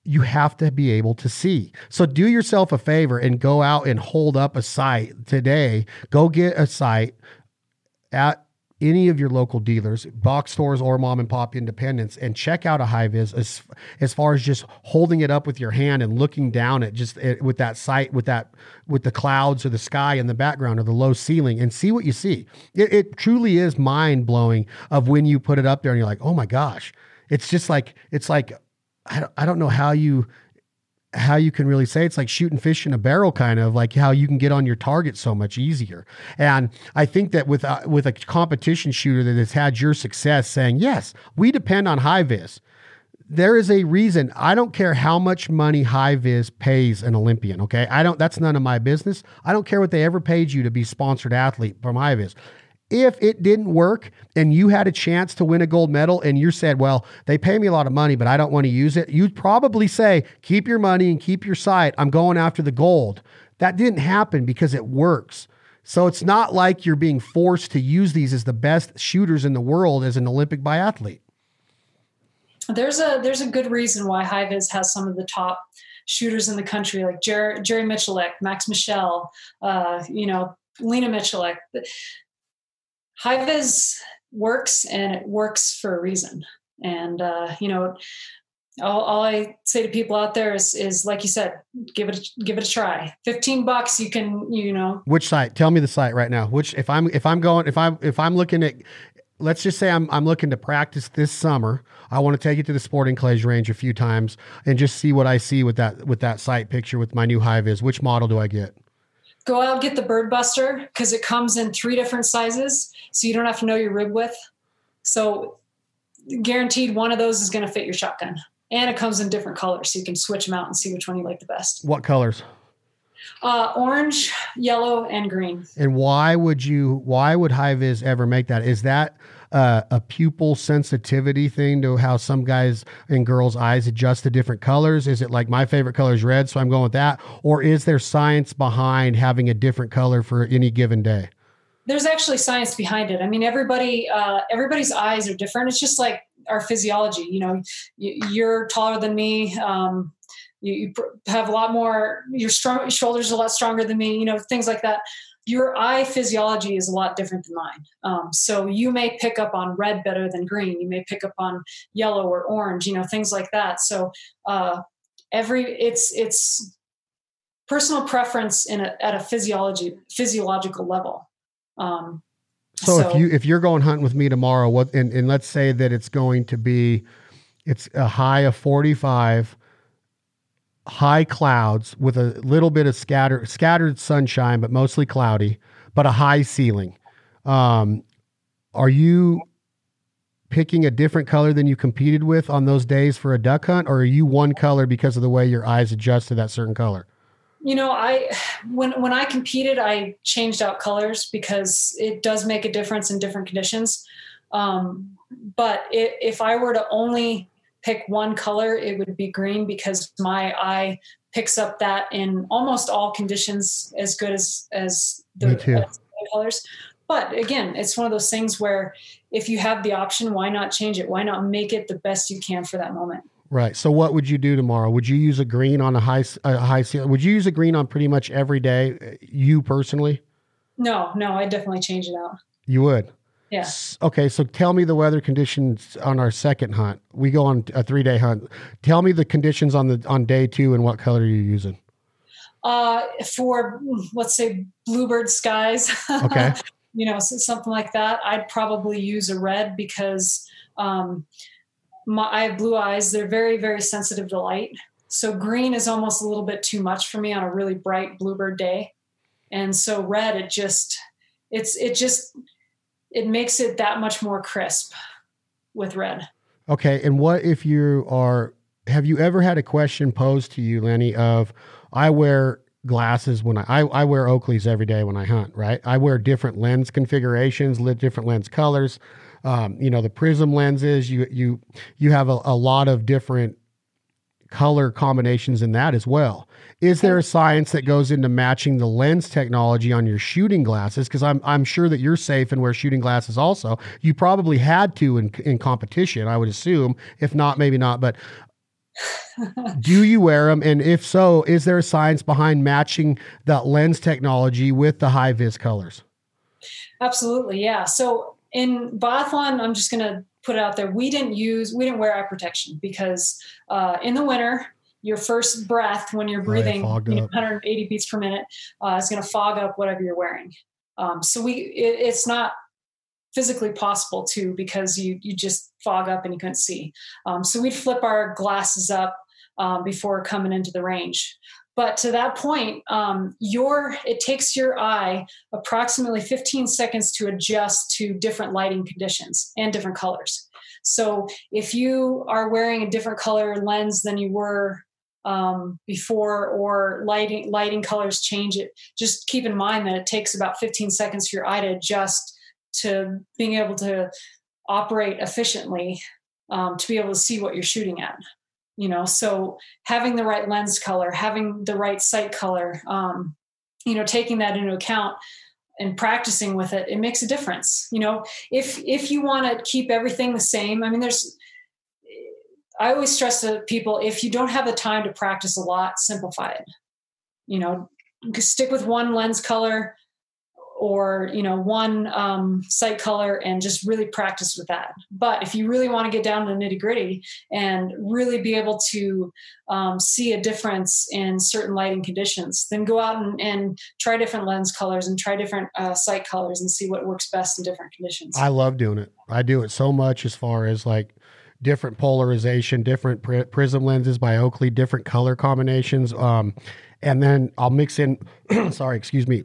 you have to be able to see. So do yourself a favor and go out and hold up a sight today. Go get a sight at any of your local dealers, box stores or mom and pop independents, and check out a HiViz as as far as just holding it up with your hand and looking down at just it, with that sight with that with the clouds or the sky in the background or the low ceiling and see what you see. It, it truly is mind blowing of when you put it up there and you're like, oh my gosh, it's just like it's like I don't, I don't know how you how you can really say it's like shooting fish in a barrel kind of like how you can get on your target so much easier. And i think that with a, with a competition shooter that has had your success saying yes we depend on HiViz. There is a reason. I don't care how much money HiViz pays an olympian okay? I don't that's none of my business. I don't care what they ever paid you to be sponsored athlete from HiViz if it didn't work and you had a chance to win a gold medal and you said, well, they pay me a lot of money, but I don't want to use it, you'd probably say, keep your money and keep your sight. I'm going after the gold. That didn't happen because it works. So it's not like you're being forced to use these as the best shooters in the world as an Olympic biathlete. There's a there's a good reason why HiViz has some of the top shooters in the country, like Jerry, Jerry Miculek, Max Michel, uh, you know, Lena Miculek HiViz works and it works for a reason. And, uh, you know, all, all, I say to people out there is, is like you said, give it, a, give it a try. 15 bucks. You can, you know, which sight, tell me the sight right now, which if I'm, if I'm going, if I'm, if I'm looking at, let's just say I'm, I'm looking to practice this summer. I want to take it to the sporting clays range a few times and just see what I see with that, with that sight picture with my new HiViz. Which model do I get? Go out and get the Bird Buster because it comes in three different sizes, so you don't have to know your rib width. So guaranteed one of those is going to fit your shotgun, and it comes in different colors, so you can switch them out and see which one you like the best. What colors? Uh, orange, yellow, and green. And why would you? Why would HiViz ever make that? Is that uh, a pupil sensitivity thing to how some guys and girls' eyes adjust to different colors? Is it like my favorite color is red, so I'm going with that? Or is there science behind having a different color for any given day? There's actually science behind it. I mean, everybody, uh, everybody's eyes are different. It's just like our physiology. You know, you're taller than me. Um, you, have a lot more. Your strong shoulders are a lot stronger than me. You know, things like that your eye physiology is a lot different than mine. Um, so you may pick up on red better than green. You may pick up on yellow or orange, you know, things like that. So uh, every it's it's personal preference in a, at a physiology physiological level. Um, so, so, if you if you're going hunting with me tomorrow, what and, and let's say that it's going to be it's a high of 45 high clouds with a little bit of scattered scattered sunshine, but mostly cloudy, but a high ceiling. Um, are you picking a different color than you competed with on those days for a duck hunt, or are you one color because of the way your eyes adjust to that certain color? You know, I when when I competed, I changed out colors because it does make a difference in different conditions. Um, but it, if I were to only pick one color, it would be green because my eye picks up that in almost all conditions as good as as the, as colors. But again, it's one of those things where if you have the option, why not change it? Why not make it the best you can for that moment? Right. So, what would you do tomorrow? Would you use a green on a high a high ceiling? Would you use a green on pretty much every day? Uh, you personally? No, no. I definitely change it out. You would. Yeah. Okay, so tell me the weather conditions on our second hunt. We go on a three day hunt. Tell me the conditions on the on day two and what color you're using. Uh, for let's say bluebird skies. Okay. you know, something like that. I'd probably use a red because um, my, I have blue eyes. They're very very sensitive to light. So green is almost a little bit too much for me on a really bright bluebird day, and so red it just it's it just it makes it that much more crisp with red. Okay. And what if you are, have you ever had a question posed to you, Lanny, of I wear glasses when I, I, I wear Oakleys every day when I hunt, right? I wear different lens configurations, different lens colors. Um, you know, the prism lenses, you, you, you have a, a lot of different color combinations in that as well. Is there a science that goes into matching the lens technology on your shooting glasses? Because I'm I'm sure that you're safe and wear shooting glasses also. You probably had to in in competition, I would assume. If not, maybe not. But do you wear them? And if so, is there a science behind matching that lens technology with the HiViz colors? Absolutely, yeah. So in biathlon, I'm just going to put it out there. We didn't use, we didn't wear eye protection because uh, in the winter, your first breath when you're breathing right, you know, 180 beats per minute uh, is going to fog up whatever you're wearing. Um, so we, it, it's not physically possible to because you you just fog up and you couldn't see. Um, so we'd flip our glasses up um, before coming into the range. But to that point, um, your it takes your eye approximately 15 seconds to adjust to different lighting conditions and different colors. So if you are wearing a different color lens than you were um, before or lighting lighting colors change it. Just keep in mind that it takes about 15 seconds for your eye to adjust to being able to operate efficiently um, to be able to see what you're shooting at you know? So having the right lens color having the right sight color um, you know taking that into account and practicing with it it makes a difference you know? If if you want to keep everything the same i mean there's I always stress to people if you don't have the time to practice a lot, simplify it. You know, stick with one lens color or you know one um, sight color and just really practice with that. But if you really want to get down to the nitty gritty and really be able to um, see a difference in certain lighting conditions then go out and, and try different lens colors and try different uh, sight colors and see what works best in different conditions. I love doing it. I do it so much as far as like different polarization, different pr- prism lenses by Oakley, different color combinations. Um, and then I'll mix in, sorry, excuse me,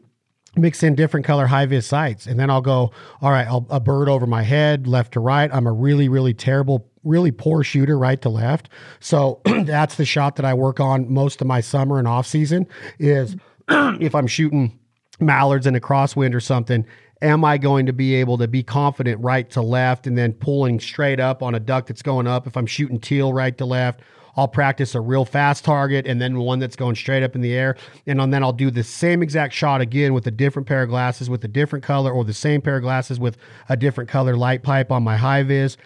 mix in different color HiViz sights. And then I'll go, all right, I'll, a bird over my head, left to right. I'm a really, really terrible, really poor shooter, right to left. So that's the shot that I work on most of my summer and off season is if I'm shooting mallards in a crosswind or something am I going to be able to be confident right to left and then pulling straight up on a duck that's going up? If I'm shooting teal right to left, I'll practice a real fast target and then one that's going straight up in the air. And then I'll do the same exact shot again with a different pair of glasses with a different color or the same pair of glasses with a different color light pipe on my HiViz.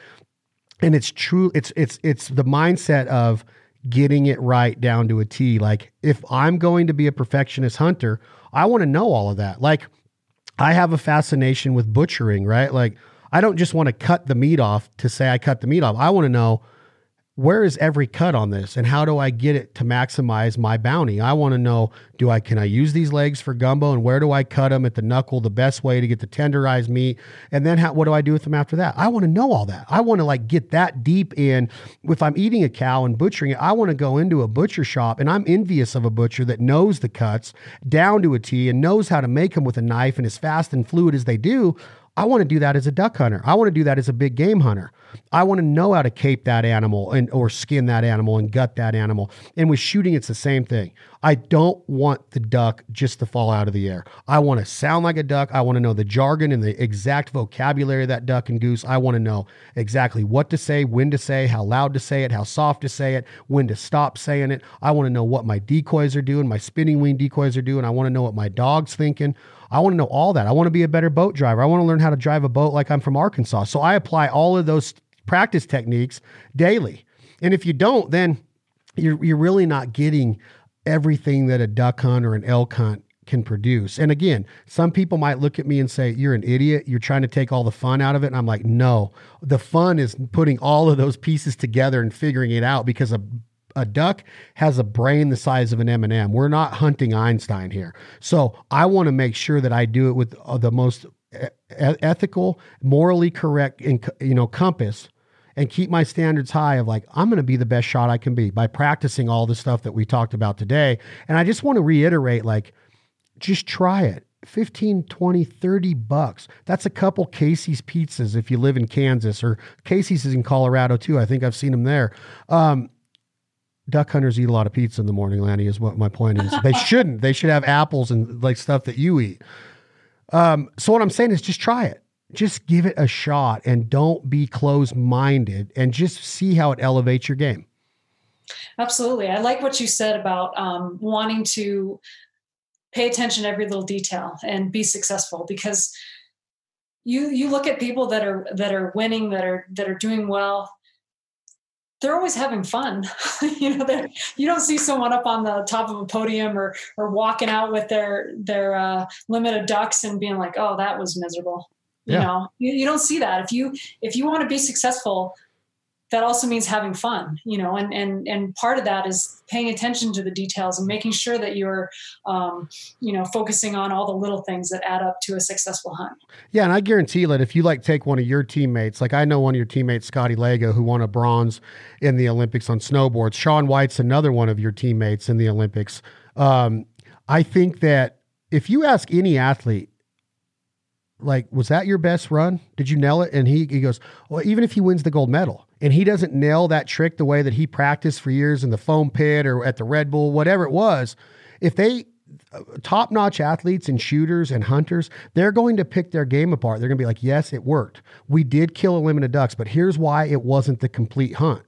And it's true, it's it's it's the mindset of getting it right down to a T. Like if I'm going to be a perfectionist hunter, I want to know all of that. Like I have a fascination with butchering, right? Like, I don't just want to cut the meat off to say I cut the meat off. I want to know where is every cut on this and how do I get it to maximize my bounty? I want to know do I can I use these legs for gumbo and where do I cut them at the knuckle the best way to get the tenderized meat and then how, what do I do with them after that? I want to know all that. I want to like get that deep in if I'm eating a cow and butchering it, I want to go into a butcher shop and I'm envious of a butcher that knows the cuts down to a T and knows how to make them with a knife and as fast and fluid as they do. I want to do that as a duck hunter. I want to do that as a big game hunter. I want to know how to cape that animal and or skin that animal and gut that animal. And with shooting, it's the same thing. I don't want the duck just to fall out of the air. I want to sound like a duck. I want to know the jargon and the exact vocabulary of that duck and goose. I want to know exactly what to say, when to say, how loud to say it, how soft to say it, when to stop saying it. I want to know what my decoys are doing, my spinning wing decoys are doing. I want to know what my dog's thinking. I want to know all that. I want to be a better boat driver. I want to learn how to drive a boat like I'm from Arkansas. So I apply all of those practice techniques daily. And if you don't, then you're, you're really not getting everything that a duck hunt or an elk hunt can produce. And again, some people might look at me and say, You're an idiot. You're trying to take all the fun out of it. And I'm like, No, the fun is putting all of those pieces together and figuring it out because a a duck has a brain the size of an M&M. We're not hunting Einstein here. So I want to make sure that I do it with uh, the most ethical, morally correct, and you know, compass and keep my standards high of like i'm going to be the best shot i can be by practicing all the stuff that we talked about today. And i just want to reiterate like just try it. 15 20 30 bucks. That's a couple casey's pizzas if you live in kansas or casey's is in colorado too. I think i've seen them there. Um, duck hunters eat a lot of pizza in the morning lanny is what my point is they shouldn't they should have apples and like stuff that you eat um, so what i'm saying is just try it just give it a shot and don't be closed minded and just see how it elevates your game. Absolutely. I like what you said about um, wanting to pay attention to every little detail and be successful because you you look at people that are that are winning that are that are doing well they're always having fun. you know, you don't see someone up on the top of a podium or or walking out with their their uh, limit of ducks and being like, "Oh, that was miserable." you know you, you don't see that if you if you want to be successful that also means having fun you know and and and part of that is paying attention to the details and making sure that you're um, you know focusing on all the little things that add up to a successful hunt yeah and i guarantee that if you like take one of your teammates like i know one of your teammates scotty lago who won a bronze in the olympics on snowboards shaun white's another one of your teammates in the olympics um, i think that if you ask any athlete like, was that your best run? Did you nail it? And he, he goes, well, even if he wins the gold medal and he doesn't nail that trick the way that he practiced for years in the foam pit or at the Red Bull, whatever it was, if they, uh, top notch athletes and shooters and hunters, they're going to pick their game apart. They're going to be like, yes, it worked. We did kill a limit of ducks, but here's why it wasn't the complete hunt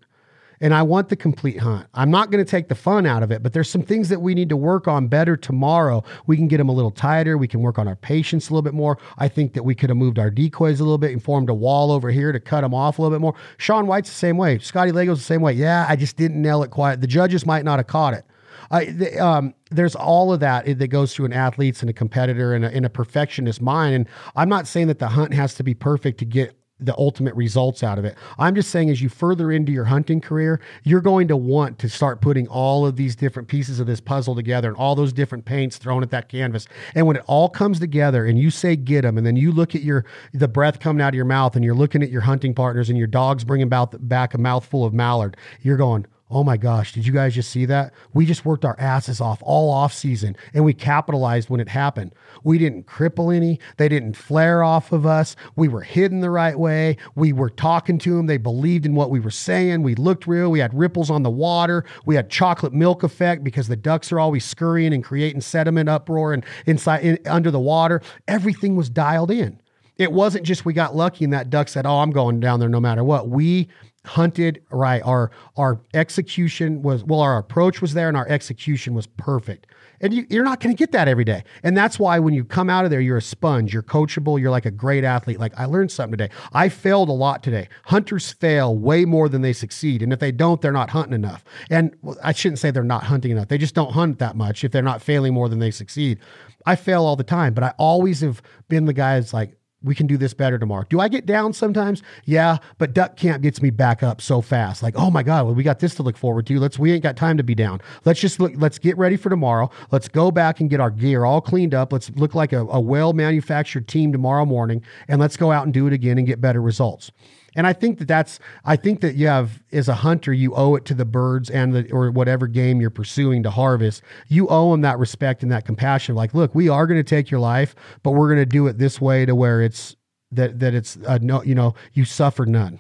and I want the complete hunt. I'm not going to take the fun out of it, but there's some things that we need to work on better tomorrow. We can get them a little tighter. We can work on our patience a little bit more. I think that we could have moved our decoys a little bit and formed a wall over here to cut them off a little bit more. Shaun White's the same way. Scotty Lago's the same way. Yeah, I just didn't nail it quite. The judges might not have caught it. I, the, um, there's all of that that goes through an athlete's and a competitor and a, and a perfectionist mind. And I'm not saying that the hunt has to be perfect to get the ultimate results out of it. I'm just saying, as you further into your hunting career, you're going to want to start putting all of these different pieces of this puzzle together and all those different paints thrown at that canvas. And when it all comes together and you say get them, and then you look at your the breath coming out of your mouth, and you're looking at your hunting partners, and your dog's bringing back, back a mouthful of mallard, you're going, Oh my gosh, did you guys just see that? We just worked our asses off all off season and we capitalized when it happened. We didn't cripple any, they didn't flare off of us. We were hidden the right way. We were talking to them. They believed in what we were saying. We looked real. We had ripples on the water. We had chocolate milk effect because the ducks are always scurrying and creating sediment uproar and inside in, under the water. Everything was dialed in. It wasn't just we got lucky and that duck said, "Oh, I'm going down there no matter what." We hunted right? Our our execution was well our approach was there and our execution was perfect. And you, you're not going to get that every day. And that's why when you come out of there you're a sponge. You're coachable. You're like a great athlete. Like i learned something today. I failed a lot today. Hunters fail way more than they succeed. And if they don't they're not hunting enough. And well, i shouldn't say they're not hunting enough. They just don't hunt that much if they're not failing more than they succeed. I fail all the time but i always have been the guy that's like we can do this better tomorrow. Do I get down sometimes? Yeah, but duck camp gets me back up so fast. Like, oh my God, well, we got this to look forward to. Let's we ain't got time to be down. Let's just look, let's get ready for tomorrow. Let's go back and get our gear all cleaned up. Let's look like a, a well manufactured team tomorrow morning and let's go out and do it again and get better results. And I think that that's I think that you have as a hunter you owe it to the birds and the or whatever game you're pursuing to harvest. You owe them that respect and that compassion. Like, look, we are going to take your life, but we're going to do it this way to where it's that that it's uh, no, you know, you suffer none.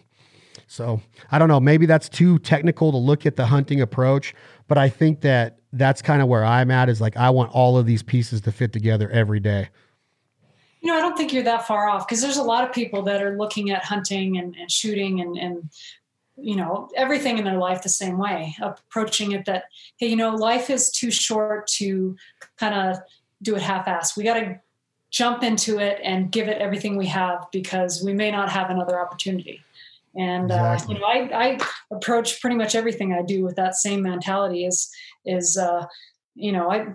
So I don't know. Maybe that's too technical to look at the hunting approach, but I think that that's kind of where I'm at. Is like I want all of these pieces to fit together every day. You know, I don't think you're that far off because there's a lot of people that are looking at hunting and, and shooting and, and you know everything in their life the same way approaching it that hey you know life is too short to kind of do it half-assed we got to jump into it and give it everything we have because we may not have another opportunity and exactly. uh, you know I, I approach pretty much everything i do with that same mentality is is uh, you know i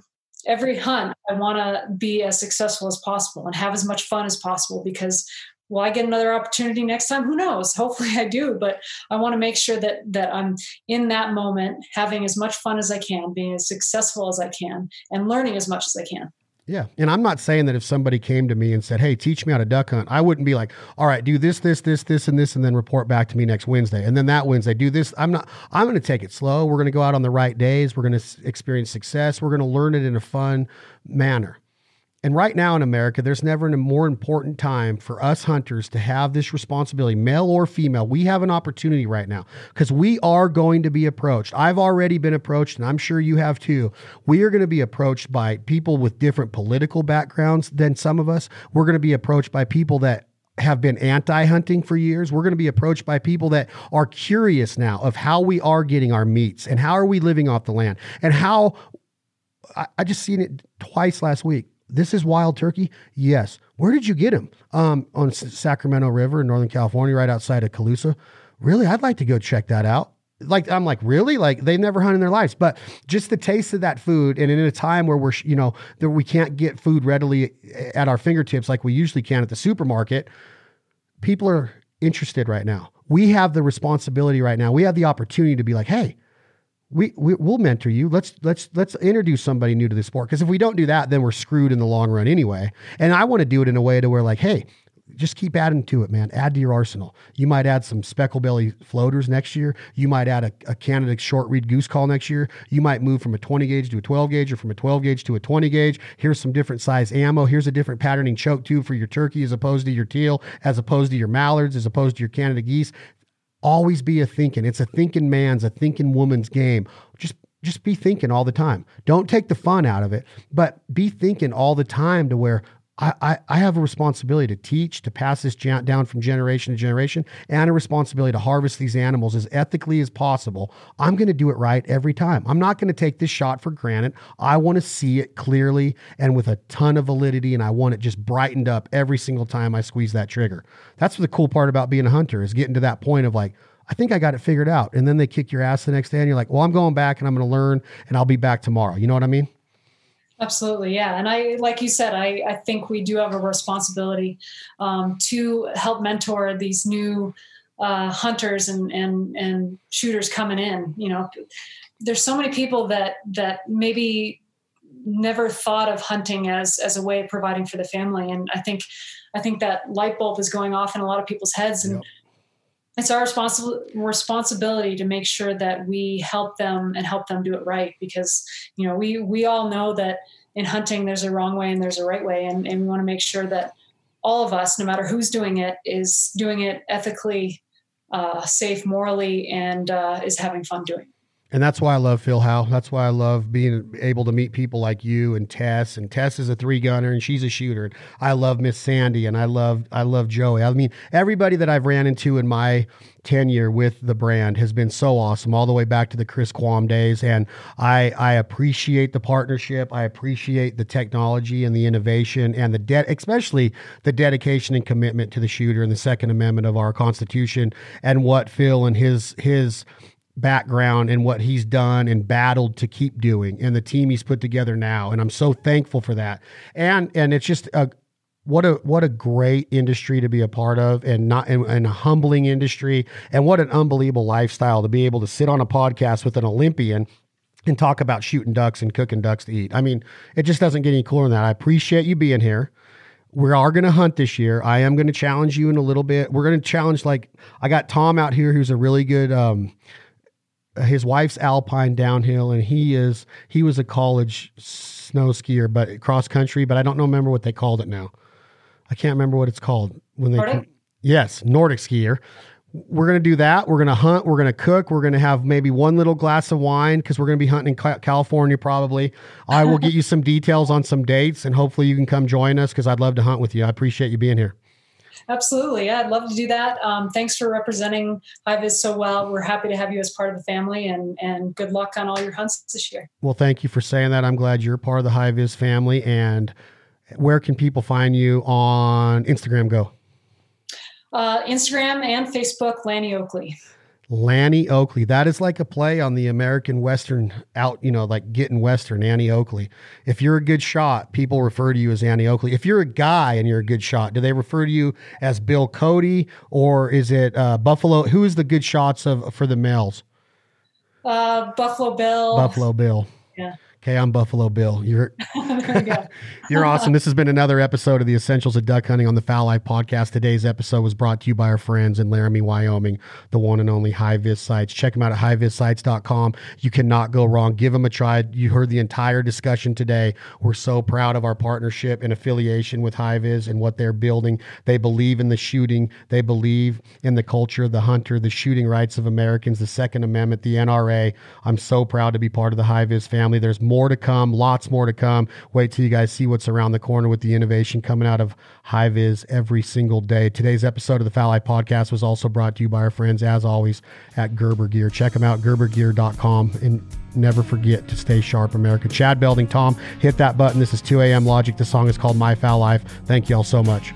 every hunt i want to be as successful as possible and have as much fun as possible because will I get another opportunity next time? Who knows? Hopefully I do, but I want to make sure that that I'm in that moment having as much fun as I can, being as successful as I can, and learning as much as I can. Yeah. And I'm not saying that if somebody came to me and said, Hey, teach me how to duck hunt, I wouldn't be like, all right, do this, this, this, this, and this, and then report back to me next Wednesday. And then that Wednesday, do this. I'm not, I'm going to take it slow. We're going to go out on the right days. We're going to experience success. We're going to learn it in a fun manner. And right now in America, there's never a more important time for us hunters to have this responsibility, male or female. We have an opportunity right now because we are going to be approached. I've already been approached, and I'm sure you have too. We are going to be approached by people with different political backgrounds than some of us. We're going to be approached by people that have been anti hunting for years. We're going to be approached by people that are curious now of how we are getting our meats and how are we living off the land and how I, I just seen it twice last week this is wild turkey? Yes. Where did you get him? Um, on Sacramento River in Northern California, right outside of Colusa. Really, I'd like to go check that out. Like I'm like really like they've never hunted in their lives, but just the taste of that food, and in a time where we're you know that we can't get food readily at our fingertips like we usually can at the supermarket, people are interested right now. We have the responsibility right now. We have the opportunity to be like, hey, we, we will mentor you. Let's let's let's introduce somebody new to the sport because if we don't do that, then we're screwed in the long run anyway. And I want to do it in a way to where like, hey, just keep adding to it, man. Add to your arsenal. You might add some speckle belly floaters next year. You might add a, a Canada short reed goose call next year. You might move from a 20 gauge to a 12 gauge or from a 12 gauge to a 20 gauge. Here's some different size ammo. Here's a different patterning choke tube for your turkey as opposed to your teal, as opposed to your mallards, as opposed to your Canada geese always be a thinking. It's a thinking man's, a thinking woman's game. Just just be thinking all the time. Don't take the fun out of it, but be thinking all the time to where I, I, have a responsibility to teach, to pass this down from generation to generation, and a responsibility to harvest these animals as ethically as possible. I'm going to do it right every time. I'm not going to take this shot for granted. I want to see it clearly and with a ton of validity, and I want it just brightened up every single time I squeeze that trigger. That's the cool part about being a hunter is getting to that point of like, I think I got it figured out. And then they kick your ass the next day, and you're like, well, I'm going back and I'm going to learn, and I'll be back tomorrow. You know what I mean? Absolutely, yeah. And I, like you said, I, I think we do have a responsibility um, to help mentor these new uh, hunters and, and and shooters coming in. You know, there's so many people that that maybe never thought of hunting as as a way of providing for the family, and I think I think that light bulb is going off in a lot of people's heads, and. It's our responsible responsibility to make sure that we help them and help them do it right because you know we we all know that in hunting there's a wrong way and there's a right way. And, and we want to make sure that all of us no matter who's doing it is doing it ethically uh, safe morally and uh, is having fun doing it and that's why I love Phil Howe. That's why I love being able to meet people like you and Tess. And Tess is a three gunner and she's a shooter. And I love Miss Sandy and I love I love Joey. I mean, everybody that I've ran into in my tenure with the brand has been so awesome, all the way back to the Chris Quam days. And I I appreciate the partnership. I appreciate the technology and the innovation and the debt, especially the dedication and commitment to the shooter and the Second Amendment of our Constitution and what Phil and his his background and what he's done and battled to keep doing and the team he's put together now and I'm so thankful for that and and it's just a what a what a great industry to be a part of and not and, and, a humbling industry and what an unbelievable lifestyle to be able to sit on a podcast with an Olympian and talk about shooting ducks and cooking ducks to eat. I mean, it just doesn't get any cooler than that. I appreciate you being here. We are going to hunt this year. I am going to challenge you in a little bit. We're going to challenge like I got Tom out here who's a really good um, his wife's alpine downhill and he is he was a college snow skier but cross country but i don't know remember what they called it now i can't remember what it's called when they nordic? yes nordic skier we're going to do that. We're going to hunt. We're going to cook. We're going to have maybe one little glass of wine because we're going to be hunting in California probably. I will get you some details on some dates and hopefully you can come join us because I'd love to hunt with you. I appreciate you being here. Absolutely. Yeah, I'd love to do that. Um, thanks for representing HiViz so well. We're happy to have you as part of the family and, and good luck on all your hunts this year. Well, thank you for saying that. I'm glad you're part of the HiViz family. And where can people find you on Instagram? Go. Uh, Instagram and Facebook, Lanny Oakley. Lanny Oakley. That is like a play on the American Western out, you know, like getting Western, Annie Oakley. If you're a good shot, people refer to you as Annie Oakley. If you're a guy and you're a good shot, do they refer to you as Bill Cody or is it uh, Buffalo? Who is the good shots of for the males? Uh, Buffalo Bill. Buffalo Bill. Yeah. Okay, I'm Buffalo Bill. You're you're awesome. This has been another episode of the Essentials of Duck Hunting on the Fowl Life podcast. Today's episode was brought to you by our friends in Laramie, Wyoming, the one and only HiViz Sights. Check them out at hivizsights.com. You cannot go wrong. Give them a try. You heard the entire discussion today. We're so proud of our partnership and affiliation with HiViz and what they're building. They believe in the shooting. They believe in the culture of the hunter, the shooting rights of Americans, the Second Amendment, the NRA. I'm so proud to be part of the HiViz family. There's more more to come, lots more to come. Wait till you guys see what's around the corner with the innovation coming out of HiViz every single day. Today's episode of the Fowl Life Podcast was also brought to you by our friends, as always, at Gerber Gear. Check them out, gerbergear.com, and never forget to stay sharp, America. Chad Belding, Tom, hit that button. This is 2 a.m. Logic. The song is called My Fowl Life. Thank you all so much.